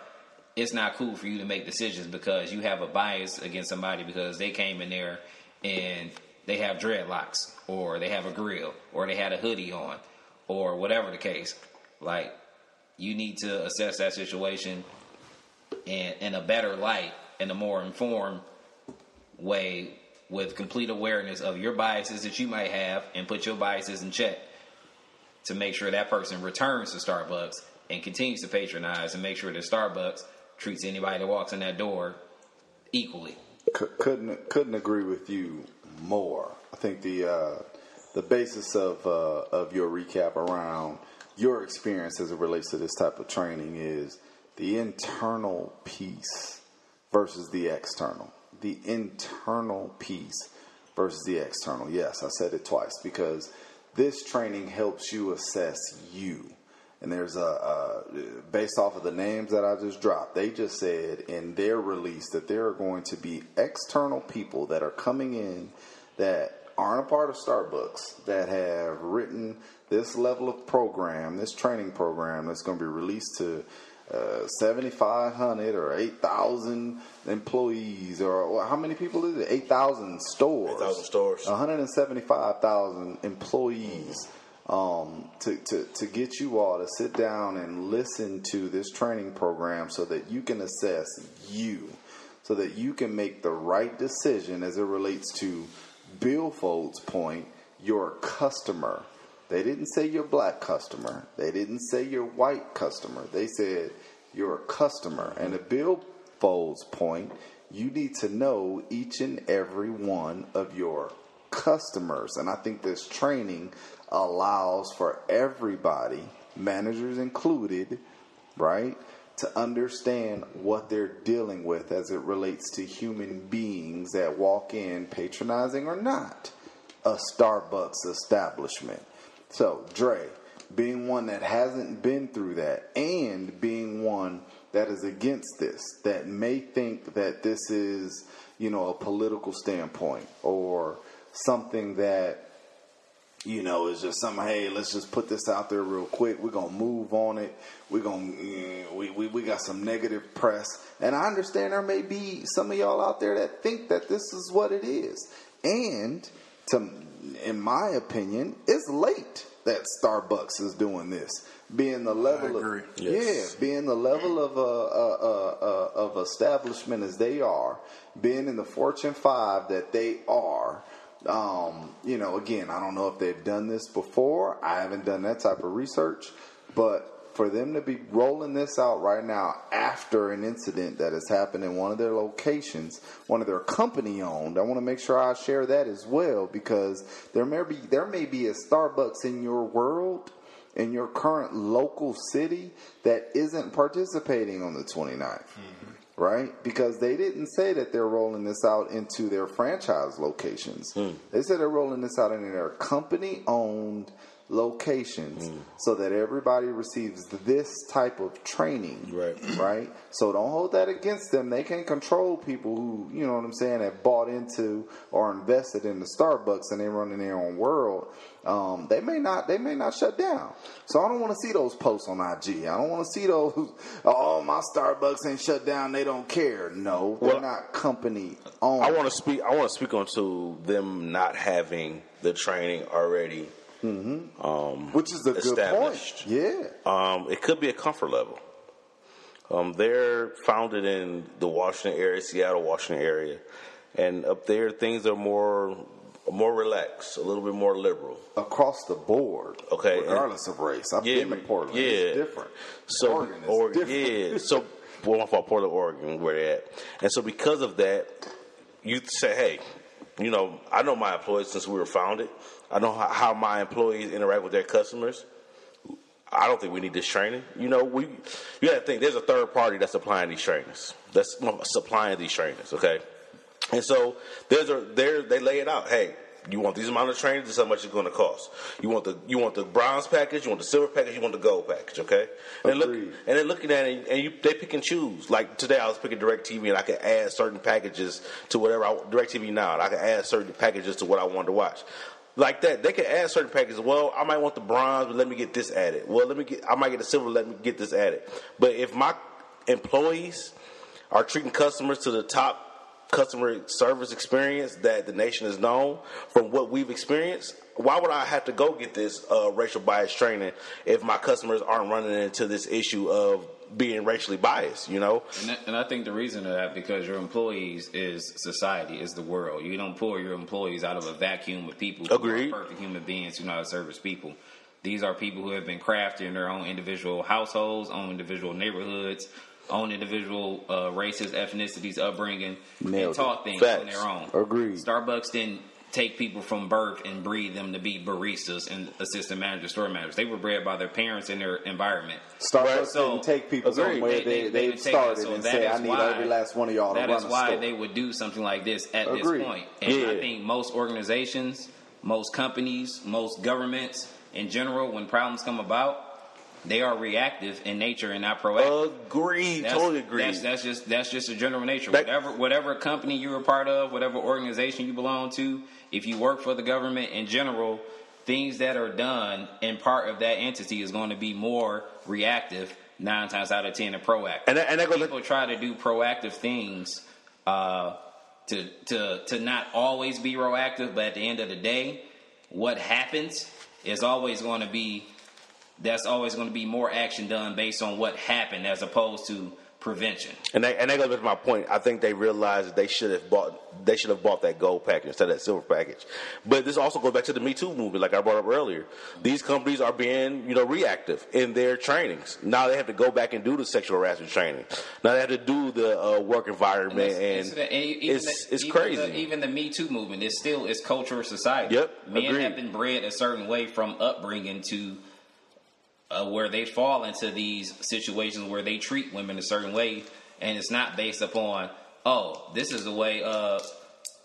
It's not cool for you to make decisions because you have a bias against somebody because they came in there and they have dreadlocks or they have a grill or they had a hoodie on or whatever the case. Like you need to assess that situation in, in a better light, in a more informed way, with complete awareness of your biases that you might have, and put your biases in check to make sure that person returns to Starbucks and continues to patronize, and make sure that Starbucks treats anybody that walks in that door equally. C- couldn't couldn't agree with you more. I think the uh, the basis of uh, of your recap around your experience as it relates to this type of training is the internal piece versus the external. The internal piece versus the external. Yes, I said it twice because this training helps you assess you. And there's a, a based off of the names that I just dropped, they just said in their release that there are going to be external people that are coming in that aren't a part of Starbucks that have written this level of program, this training program that's going to be released to uh, 7,500 or 8,000 employees, or well, how many people is it? 8,000 stores. 8,000 stores. 175,000 employees. Um, to, to, to get you all to sit down and listen to this training program so that you can assess you, so that you can make the right decision as it relates to Bill Fold's point, your customer. They didn't say your black customer. They didn't say your white customer. They said your customer. And to Bill Fold's point, you need to know each and every one of your customers. And I think this training allows for everybody, managers included, right, to understand what they're dealing with as it relates to human beings that walk in, patronizing or not, a Starbucks establishment. So, Dre, being one that hasn't been through that and being one that is against this, that may think that this is, you know, a political standpoint or something that you know, is just something. Hey, let's just put this out there real quick. We're gonna move on it. We're gonna we, we we got some negative press, and I understand there may be some of y'all out there that think that this is what it is. And to, in my opinion, it's late that Starbucks is doing this. Being the level of Yes. yeah, being the level of uh, uh, uh, uh, of establishment as they are, being in the Fortune Five that they are. Um, you know, again, I don't know if they've done this before. I haven't done that type of research, but for them to be rolling this out right now after an incident that has happened in one of their locations, one of their company owned, I want to make sure I share that as well because there may be there may be a Starbucks in your world in your current local city that isn't participating on the 29th. Right? Because they didn't say that they're rolling this out into their franchise locations. Hmm. They said they're rolling this out in their company owned locations so that everybody receives this type of training. Right. [clears throat] Right? So don't hold that against them. They can control people who, you know what I'm saying, have bought into or invested in the Starbucks and they're running their own world. Um, they may not they may not shut down. So I don't want to see those posts on IG. I don't want to see those [laughs] oh my Starbucks ain't shut down, they don't care. No, they're Well, not company owned. I want to speak. I want to speak on to them not having the training already. Um, which is a good point. Yeah. Um, it could be a comfort level. Um, they're founded in the Washington area, Seattle, Washington area, and up there things are more more relaxed, a little bit more liberal. Across the board. Okay, and- Regardless of race. I've Yeah, been to Portland. yeah. It's different. So, Oregon different. yeah, so [laughs] well, my fault, Portland, Oregon, where they at, and so because of that, you say, hey, you know, I know my employees since we were founded. I know how, how my employees interact with their customers. I don't think we need this training. You know, we you got to think there's a third party that's supplying these trainers. That's supplying these trainers. Okay, and so there's a there they lay it out. Hey, you want these amount of trainers? This is how much it's going to cost. You want the you want the bronze package, you want the silver package, you want the gold package. Okay, and look and then looking at it, and you they pick and choose. Like today, I was picking DirecTV, and I could add certain packages to whatever I DirecTV now, and I could add certain packages to what I wanted to watch. Like that, they can add certain packages. Well, I might want the bronze, but let me get this added. Well, let me get. I might get the silver. Let me get this added. But if my employees are treating customers to the top customer service experience that the nation is known from what we've experienced, why would I have to go get this uh, racial bias training if my customers aren't running into this issue of being racially biased? You know, And, I- and I think the reason of that because your employees is society, is the world. You don't pull your employees out of a vacuum of people who Agreed. are perfect human beings who know how to service people. These are people who have been crafted in their own individual households, own individual neighborhoods, own individual uh, races, ethnicities, upbringing, Nailed and taught things Facts. on their own. Agreed. Starbucks didn't take people from birth and breed them to be baristas and assistant managers, store managers. They were bred by their parents in their environment. Starbucks So- didn't take people Agreed. somewhere They- they, they- they, started So and that say, I need why- every last one of y'all to That run is a why store. they would do something like this at Agreed. this point. And Yeah. I think most organizations, most companies, most governments in general, when problems come about, they are reactive in nature and not proactive. agreed, That's, totally agreed. That's, that's just that's just a general nature. That- whatever whatever company you're a part of, whatever organization you belong to, if you work for the government in general, things that are done in part of that entity is going to be more reactive nine times out of ten than proactive. And that- and that goes- people try to do proactive things uh, to to to not always be proactive, but at the end of the day, what happens is always going to be that's always going to be more action done based on what happened as opposed to prevention. And that, and that goes back to my point. I think they realized that they should have bought they should have bought that gold package instead of that silver package. But this also goes back to the Me Too movement, like I brought up earlier. These companies are being you know reactive in their trainings. Now they have to go back and do the sexual harassment training. Now they have to do the uh, work environment, It's- and, it's, e- even it's the- it's even crazy. The, even the Me Too movement is still it's culture society. Yep, men agreed. have been bred a certain way from upbringing to uh, where they fall into these situations where they treat women a certain way, and it's not based upon oh this is the way uh,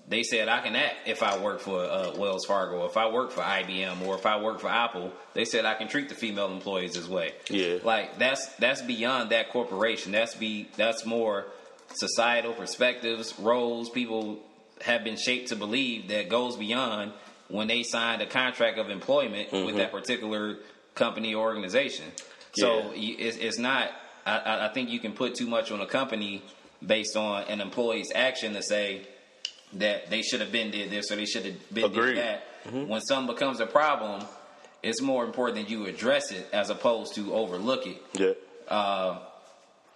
they said I can act if I work for uh, Wells Fargo, if I work for IBM, or if I work for Apple. They said I can treat the female employees this way. Yeah. like that's that's beyond that corporation. That's be that's more societal perspectives, roles. People have been shaped to believe that goes beyond when they signed a contract of employment with Mm-hmm. that particular company or organization. So it's, it's not. I- I, think you can put too much on a company based on an employee's action to say that they should have been did this or they should have been Agreed. did that. Mm-hmm. When something becomes a problem, it's more important that you address it as opposed to overlook it. yeah. Uh,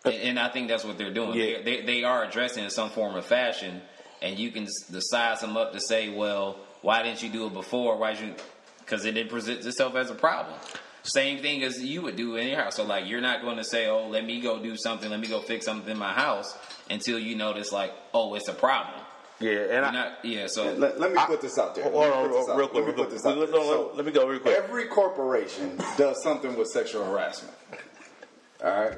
and, and I think that's what they're doing. Yeah. They, they, they are addressing it in some form or fashion, and you can size them up to say, well, why didn't you do it before? Why did you? Because it didn't present itself as a problem. Same thing as you would do in your house. So like you're not going to say, "Oh, let me go do something. Let me go fix something in my house," until you notice like, "Oh, it's a problem." Yeah, and You're I, not, yeah. So Let, let me I- put this out there. Hold on, put real quick, let me put this out No, there. So, let me go real quick. Every corporation does something with sexual harassment. All right?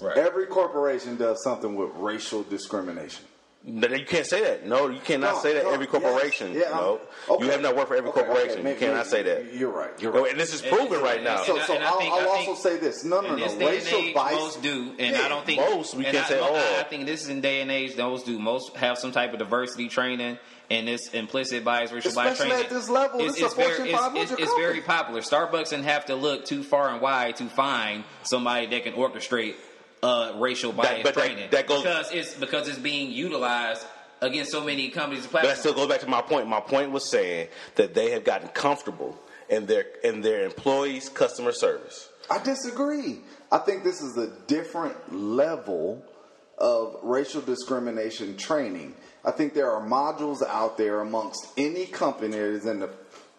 Right. Every corporation does something with racial discrimination. No, you can't say that. No, you cannot No, say that. no, every corporation. yes, yeah, no, okay. you have not worked for every Okay, corporation. okay, you maybe- cannot say that. You're right. You're No, right. and this is And- proven and- right now. So, and I- so and I I'll, think- I'll also say this. No, no, no. this day and Racial age, bias. most do, and Yeah. I don't think Most, we can't I, say mo- all. I, I think this is in day and age. Those do most have some type of diversity training and this implicit bias, racial bias training. at this level, It's, this is a it's very, Fortune it's, it's, it's very popular. Starbucks didn't have to look too far and wide to find somebody that can orchestrate uh, racial bias but that- training. that goes- because it's because it's being utilized against so many companies and But that still goes back to my point. My point was saying that they have gotten comfortable in their in their employees' customer service. I disagree. I think this is a different level of racial discrimination training. I think there are modules out there amongst any company that is in the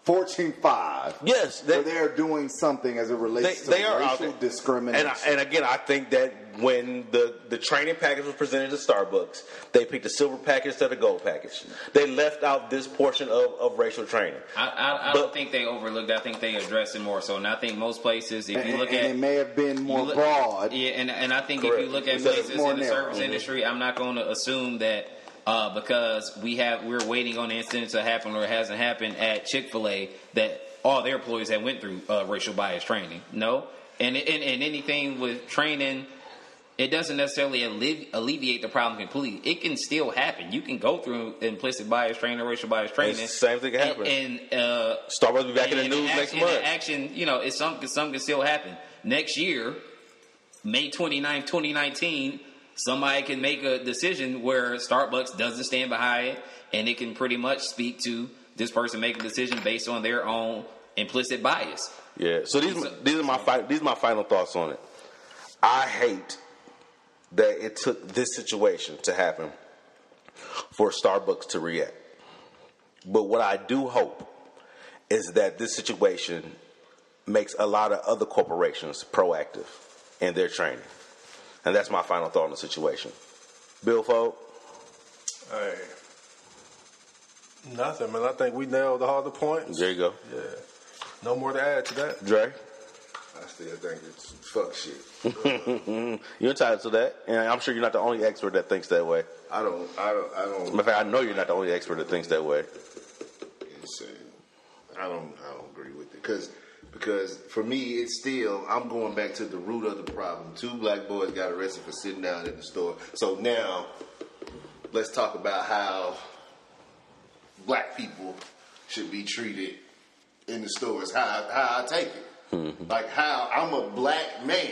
Fortune 5 Yes, they- where they're doing something as it relates they to are racial there. discrimination. And, I, and again, I think that when the, the training package was presented to Starbucks, they picked the silver package instead of gold package. They left out this portion of, of racial training. I, I, I But- don't think they overlooked. I think they addressed it more so. And I think most places, if you look and at it may have been more look- broad. Yeah, and and I think Correct. if you look at Instead places more in the narrow. service mm-hmm. industry, I'm not going to assume that uh, because we have we're waiting on the incident to happen or it hasn't happened at Chick-fil-A that all their employees have went through uh, racial bias training. No, and, and and anything with training. It doesn't necessarily allevi- alleviate the problem completely. It can still happen. You can go through implicit bias training, or racial bias training. the same thing can and- happen. And, uh, Starbucks will be back in the news and next month. action, you know, it's something, something can still happen. Next year, May 29th, 2019, somebody can make a decision where Starbucks doesn't stand behind it, and it can pretty much speak to this person making a decision based on their own implicit bias. Yeah. So these these are my fi- these are my final thoughts on it. I hate that it took this situation to happen for Starbucks to react. But what I do hope is that this situation makes a lot of other corporations proactive in their training. And that's my final thought on the situation. Bill Fold? Hey. Nothing, man. I think we nailed all the points. There you go. Yeah. No more to add to that. Dre? I still think it's fuck shit. [laughs] You're entitled to that. And I'm sure you're not the only expert that thinks that way. I don't. I don't. I don't. Matter of fact, I know you're not the only expert that thinks that way. It's, uh, I don't. I don't agree with it because because for me it's still I'm going back to the root of the problem. Two black boys got arrested for sitting down in the store. So now let's talk about how black people should be treated in the stores. How how I take it. Mm-hmm. Like how I'm a black man.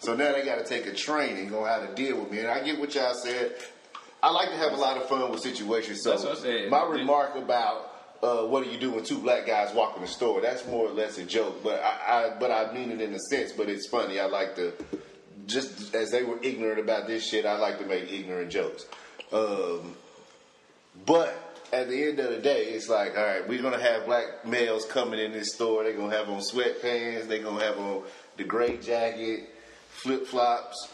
So now they got to take a training on how to deal with me. And I get what y'all said. I like to have a lot of fun with situations. So That's what I said. my remark about uh, what do you do when two black guys walk in the store? That's more or less a joke, but I, I but I mean it in a sense. But it's funny. I like to just as they were ignorant about this shit. I like to make ignorant jokes. Um, but at the end of the day, it's like, all right, we're gonna have black males coming in this store. They're gonna have on sweatpants. They're gonna have on the gray jacket, flip flops.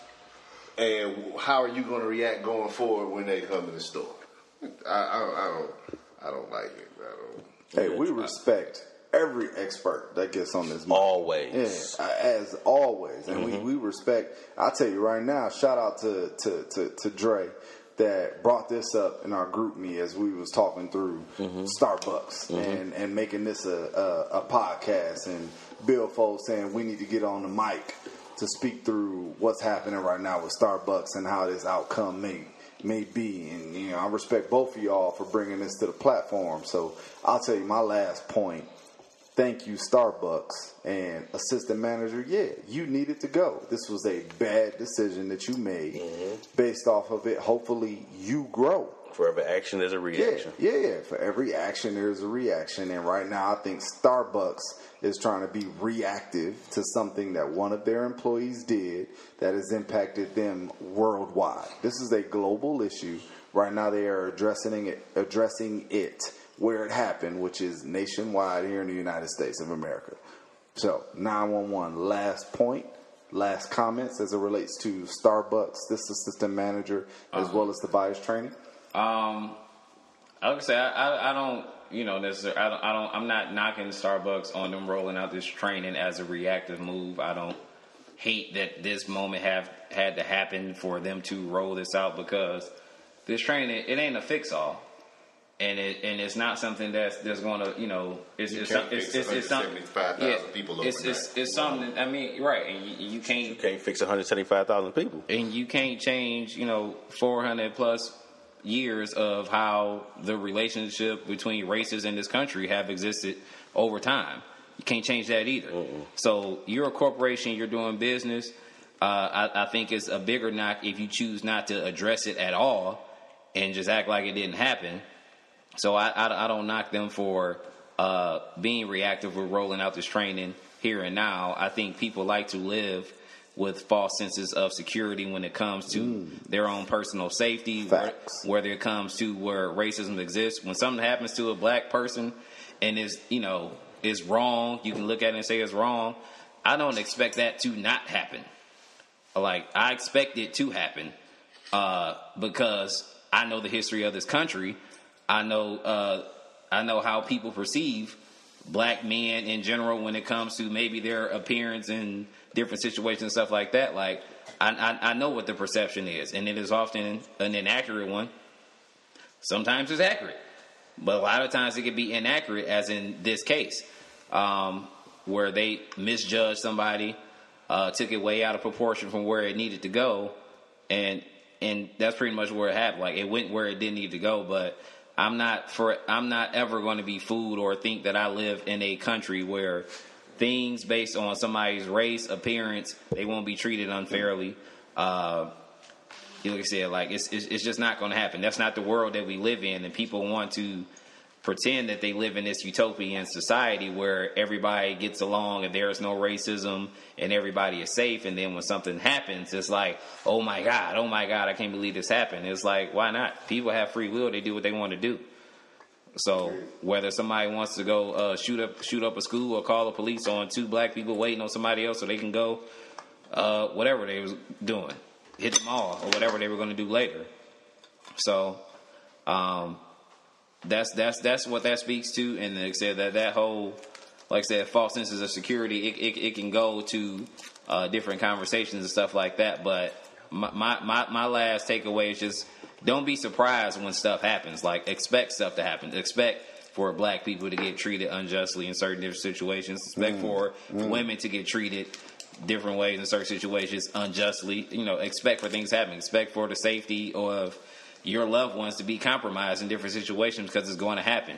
And how are you gonna react going forward when they come in the store? I, I, I don't. I don't like it. I don't. Hey, we respect every expert that gets on this. mic. Always. Yeah, as always, and we, mm-hmm. we respect. I'll tell you right now. Shout out to to to, to Dre that brought this up in our GroupMe as we was talking through mm-hmm. Starbucks mm-hmm. and and making this a, a a podcast and Bill Foles saying we need to get on the mic to speak through what's happening right now with Starbucks and how this outcome may may be. And you know, I respect both of y'all for bringing this to the platform. So I'll tell you my last point thank you Starbucks and assistant manager. Yeah, you needed to go. This was a bad decision that you made. Mm-hmm. Based off of it, hopefully you grow. For every action, there's a reaction. yeah, yeah. For every action, there's a reaction, and right now, I think Starbucks is trying to be reactive to something that one of their employees did that has impacted them worldwide. This is a global issue. Right now, they are addressing it, addressing it where it happened, which is nationwide here in the United States of America. So, 911, last point, last comments as it relates to Starbucks, this assistant manager, as Uh-huh. well as the bias training. Um, I would say I, I, I don't, you know, necessarily. I don't, I don't. I'm not knocking Starbucks on them rolling out this training as a reactive move. I don't hate that this moment have had to happen for them to roll this out because this training it, it ain't a fix all. And it and it's not something that's that's going to you know it's You it's can't some- it's, fix it's, it's something 175,000 people it's, it's overnight. it's something I mean right and you, you can't You can't fix 175,000 people. and you can't change, you know, 400 plus years of how the relationship between races in this country have existed over time. You can't change that either. So you're a corporation, you're doing business. Uh, I, I think it's a bigger knock if you choose not to address it at all and just act like it didn't happen. So I, I, I don't knock them for uh, being reactive with rolling out this training here and now. I think people like to live with false senses of security when it comes to their own personal safety, where, whether it comes to where racism exists. When something happens to a black person and is you know is wrong, you can look at it and say it's wrong. I don't expect that to not happen. Like I expect it to happen uh, because I know the history of this country. I know uh, I know how people perceive black men in general when it comes to maybe their appearance in different situations and stuff like that. Like I, I, I know what the perception is, and it is often an inaccurate one. Sometimes it's accurate, but a lot of times it can be inaccurate, as in this case, um, where they misjudged somebody, uh, took it way out of proportion from where it needed to go, and and that's pretty much where it happened. Like it went where it didn't need to go, but I'm not for I'm not ever going to be fooled or think that I live in a country where things based on somebody's race, appearance, they won't be treated unfairly. Uh, like I said, like it's it's, it's just not going to happen. That's not the world that we live in, and people want to pretend that they live in this utopian society where everybody gets along and there's no racism and everybody is safe. And then when something happens, it's like, oh my god, oh my god, I can't believe this happened. It's like, why not? People have free will; they do what they want to do. So whether somebody wants to go uh, shoot up shoot up a school or call the police on two black people waiting on somebody else so they can go uh, whatever they was doing, hit them all or whatever they were going to do later. So um, that's that's that's what that speaks to, and like said that that whole like I said false senses of security it it, it can go to uh, different conversations and stuff like that. But my my my last takeaway is just don't be surprised when stuff happens. Like expect stuff to happen. Expect for black people to get treated unjustly in certain different situations. Expect mm. for mm. women to get treated different ways in certain situations unjustly. You know, expect for things to happen. Expect for the safety of your loved ones to be compromised in different situations because it's going to happen.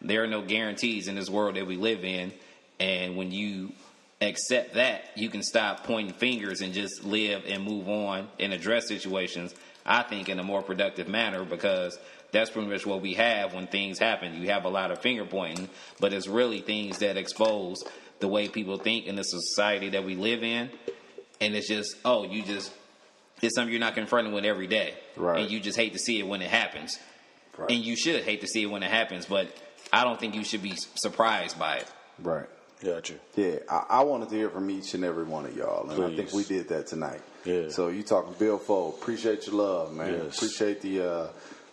There are no guarantees in this world that we live in, and when you accept that, you can stop pointing fingers and just live and move on and address situations. I think in a more productive manner because that's pretty much what we have when things happen. You have a lot of finger pointing, but it's really things that expose the way people think in the society that we live in. And it's just, oh, you just, it's something you're not confronted with every day. Right. And you just hate to see it when it happens. Right. And you should hate to see it when it happens, but I don't think you should be surprised by it. Right. Gotcha. Yeah, I, I wanted to hear from each and every one of y'all, and I think we did that tonight. Yeah. So you talking Bill Fold? Appreciate your love, man. Yes. Appreciate the uh,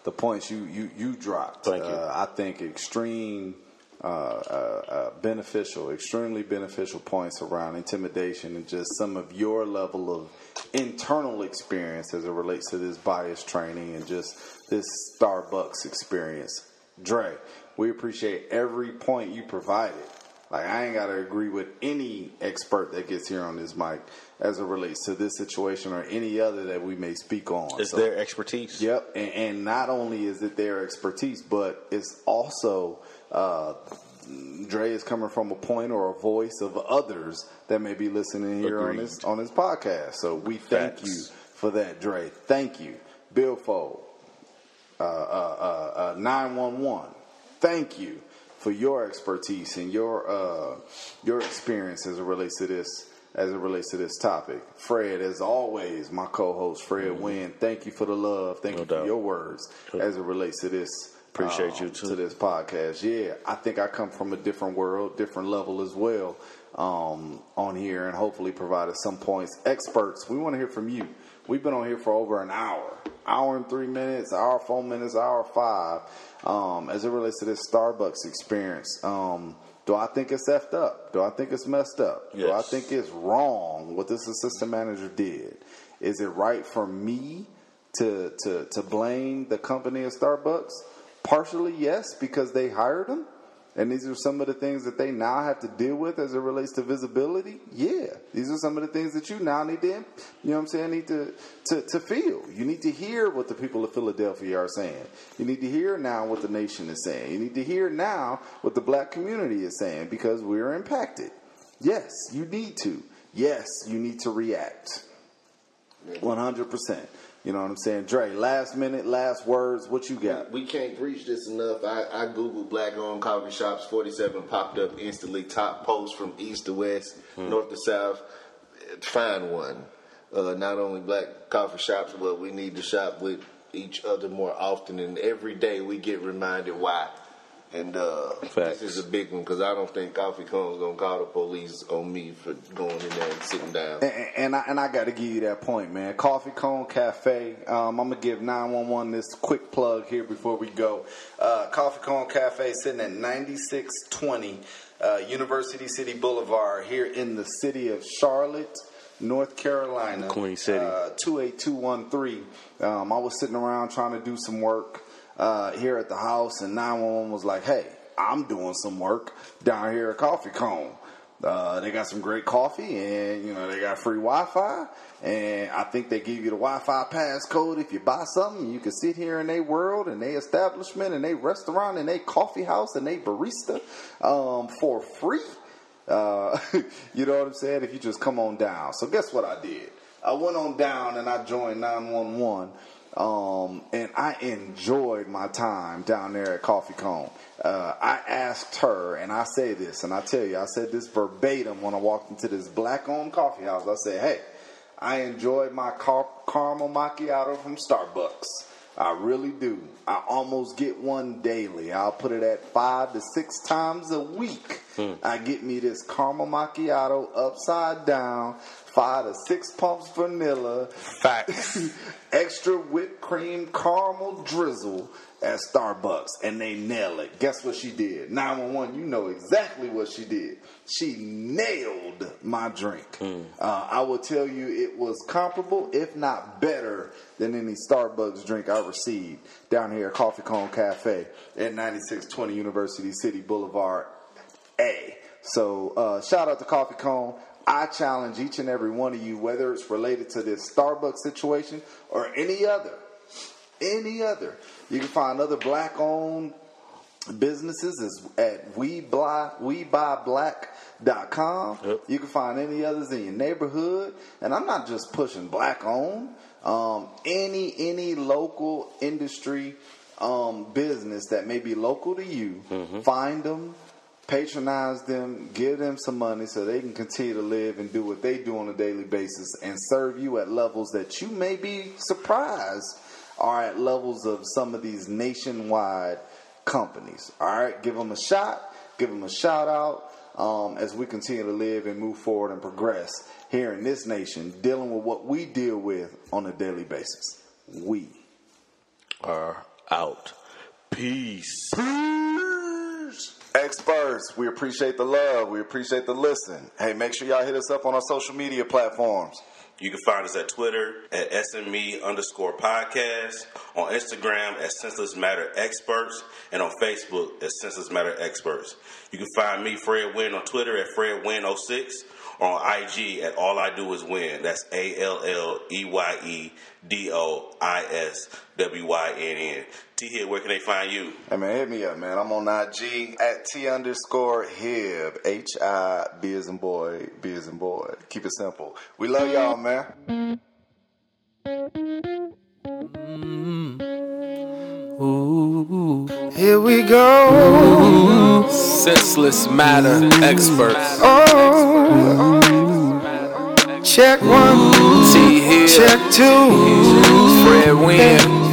the points you you you dropped. Thank you. Uh, I think extreme. Uh, uh, uh, beneficial, extremely beneficial points around intimidation and just some of your level of internal experience as it relates to this bias training and just this Starbucks experience. Dre, we appreciate every point you provided. Like I ain't gotta agree with any expert that gets here on this mic as it relates to this situation or any other that we may speak on. It's So- their expertise. Yep, and, and not only is it their expertise, but it's also uh, Dre is coming from a point or a voice of others that may be listening here on this on this podcast. So we thank you for that, Dre. Thank you, Bill Fold, uh, uh, uh, nine one one. Thank you for your expertise and your uh, your experience as it relates to this as it relates to this topic. Fred, as always, my co-host Fred Wynn. Thank you for the love. Thank Mm-hmm. No you for your words as it relates to this. Appreciate um, you, too. to this podcast. Yeah, I think I come from a different world, different level as well. um, on here and hopefully provided some points. Experts, we want to hear from you. We've been on here for over an hour, hour and three minutes, hour four minutes, hour five, um, as it relates to this Starbucks experience. Um, do I think it's effed up? Do I think it's messed up? Do I think it's wrong what this assistant manager did? Is it right for me to to to blame the company of Starbucks? Partially, yes, because they hired him, and these are some of the things that they now have to deal with as it relates to visibility. Yeah, these are some of the things that you now need to, you know, what I'm saying, need to to to feel. You need to hear what the people of Philadelphia are saying. You need to hear now what the nation is saying. You need to hear now what the black community is saying because we're impacted. Yes, you need to. Yes, you need to react. One hundred percent. You know what I'm saying, Dre? Last minute, last words. What you got? We can't preach this enough. I, I googled black owned coffee shops. 47 popped up instantly. Top post from east to west, north to south. Find one. Uh, not only black coffee shops, but we need to shop with each other more often. And every day we get reminded why. And uh, Facts. this is a big one because I don't think Coffee Cone's gonna call the police on me for going in there and sitting down. And, and I and I got to give you that point, man. Coffee Cone Cafe. Um, I'm gonna give 911 this quick plug here before we go. Uh, Coffee Cone Cafe sitting at 9620 uh, University City Boulevard here in the city of Charlotte. North Carolina, Queen City. uh, 28213. Um, I was sitting around trying to do some work uh, here at the house, and 911 was like, hey, I'm doing some work down here at Coffee Cone. Uh, they got some great coffee, and you know they got free Wi-Fi, and I think they give you the Wi-Fi passcode if you buy something. You can sit here in their world, and they establishment, and they restaurant, and they coffee house, and they barista um, for free. Uh, [laughs] you know what I'm saying? If you just come on down. So guess what I did? I went on down and I joined 911. Um, and I enjoyed my time down there at Coffee Cone. Uh, I asked her, and I say this, and I tell you, I said this verbatim when I walked into this black-owned coffee house. I said, "Hey, I enjoyed my car- caramel macchiato from Starbucks. I really do. I almost get one daily. I'll put it at five to six times a week. Hmm. I get me this caramel macchiato upside down, five to six pumps vanilla, Facts. [laughs] extra whipped cream caramel drizzle at Starbucks, and they nail it. Guess what she did? 911, you know exactly what she did. She nailed my drink. Uh, I will tell you it was comparable, if not better, than any Starbucks drink I received down here at Coffee Cone Cafe at 9620 University City Boulevard, A. So uh, shout out to Coffee Cone. I challenge each and every one of you, whether it's related to this Starbucks situation or any other, any other. You can find other black-owned businesses is at we buy we buy black.com. Yep. You can find any others in your neighborhood. And I'm not just pushing black owned. Um, any any local industry um, business that may be local to you, find them, patronize them, give them some money so they can continue to live and do what they do on a daily basis and serve you at levels that you may be surprised are at levels of some of these nationwide companies. All right, give them a shot, give them a shout out um, as we continue to live and move forward and progress here in this nation, dealing with what we deal with on a daily basis. We. Are out. Peace. Experts, we appreciate the love. We appreciate the listen. Hey, make sure y'all hit us up on our social media platforms. You can find us at Twitter at SME underscore podcast, on Instagram at Senseless Matter Experts, and on Facebook at Senseless Matter Experts. You can find me, Fred Wynn, on Twitter at Fred FredWin06 or on IG at All I Do Is Win. That's A L L E Y E D O I S W Y N N. T here, where can they find you? Hey man, hit me up, man. I'm on IG at T underscore Hib. H I B as in boy, B as in boy. Keep it simple. We love y'all, man. Mm-hmm. Ooh, Here we go. Senseless matter experts. Oh, oh. check one, T here. check two. Fred Wynn.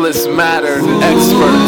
Senseless matter. Experts.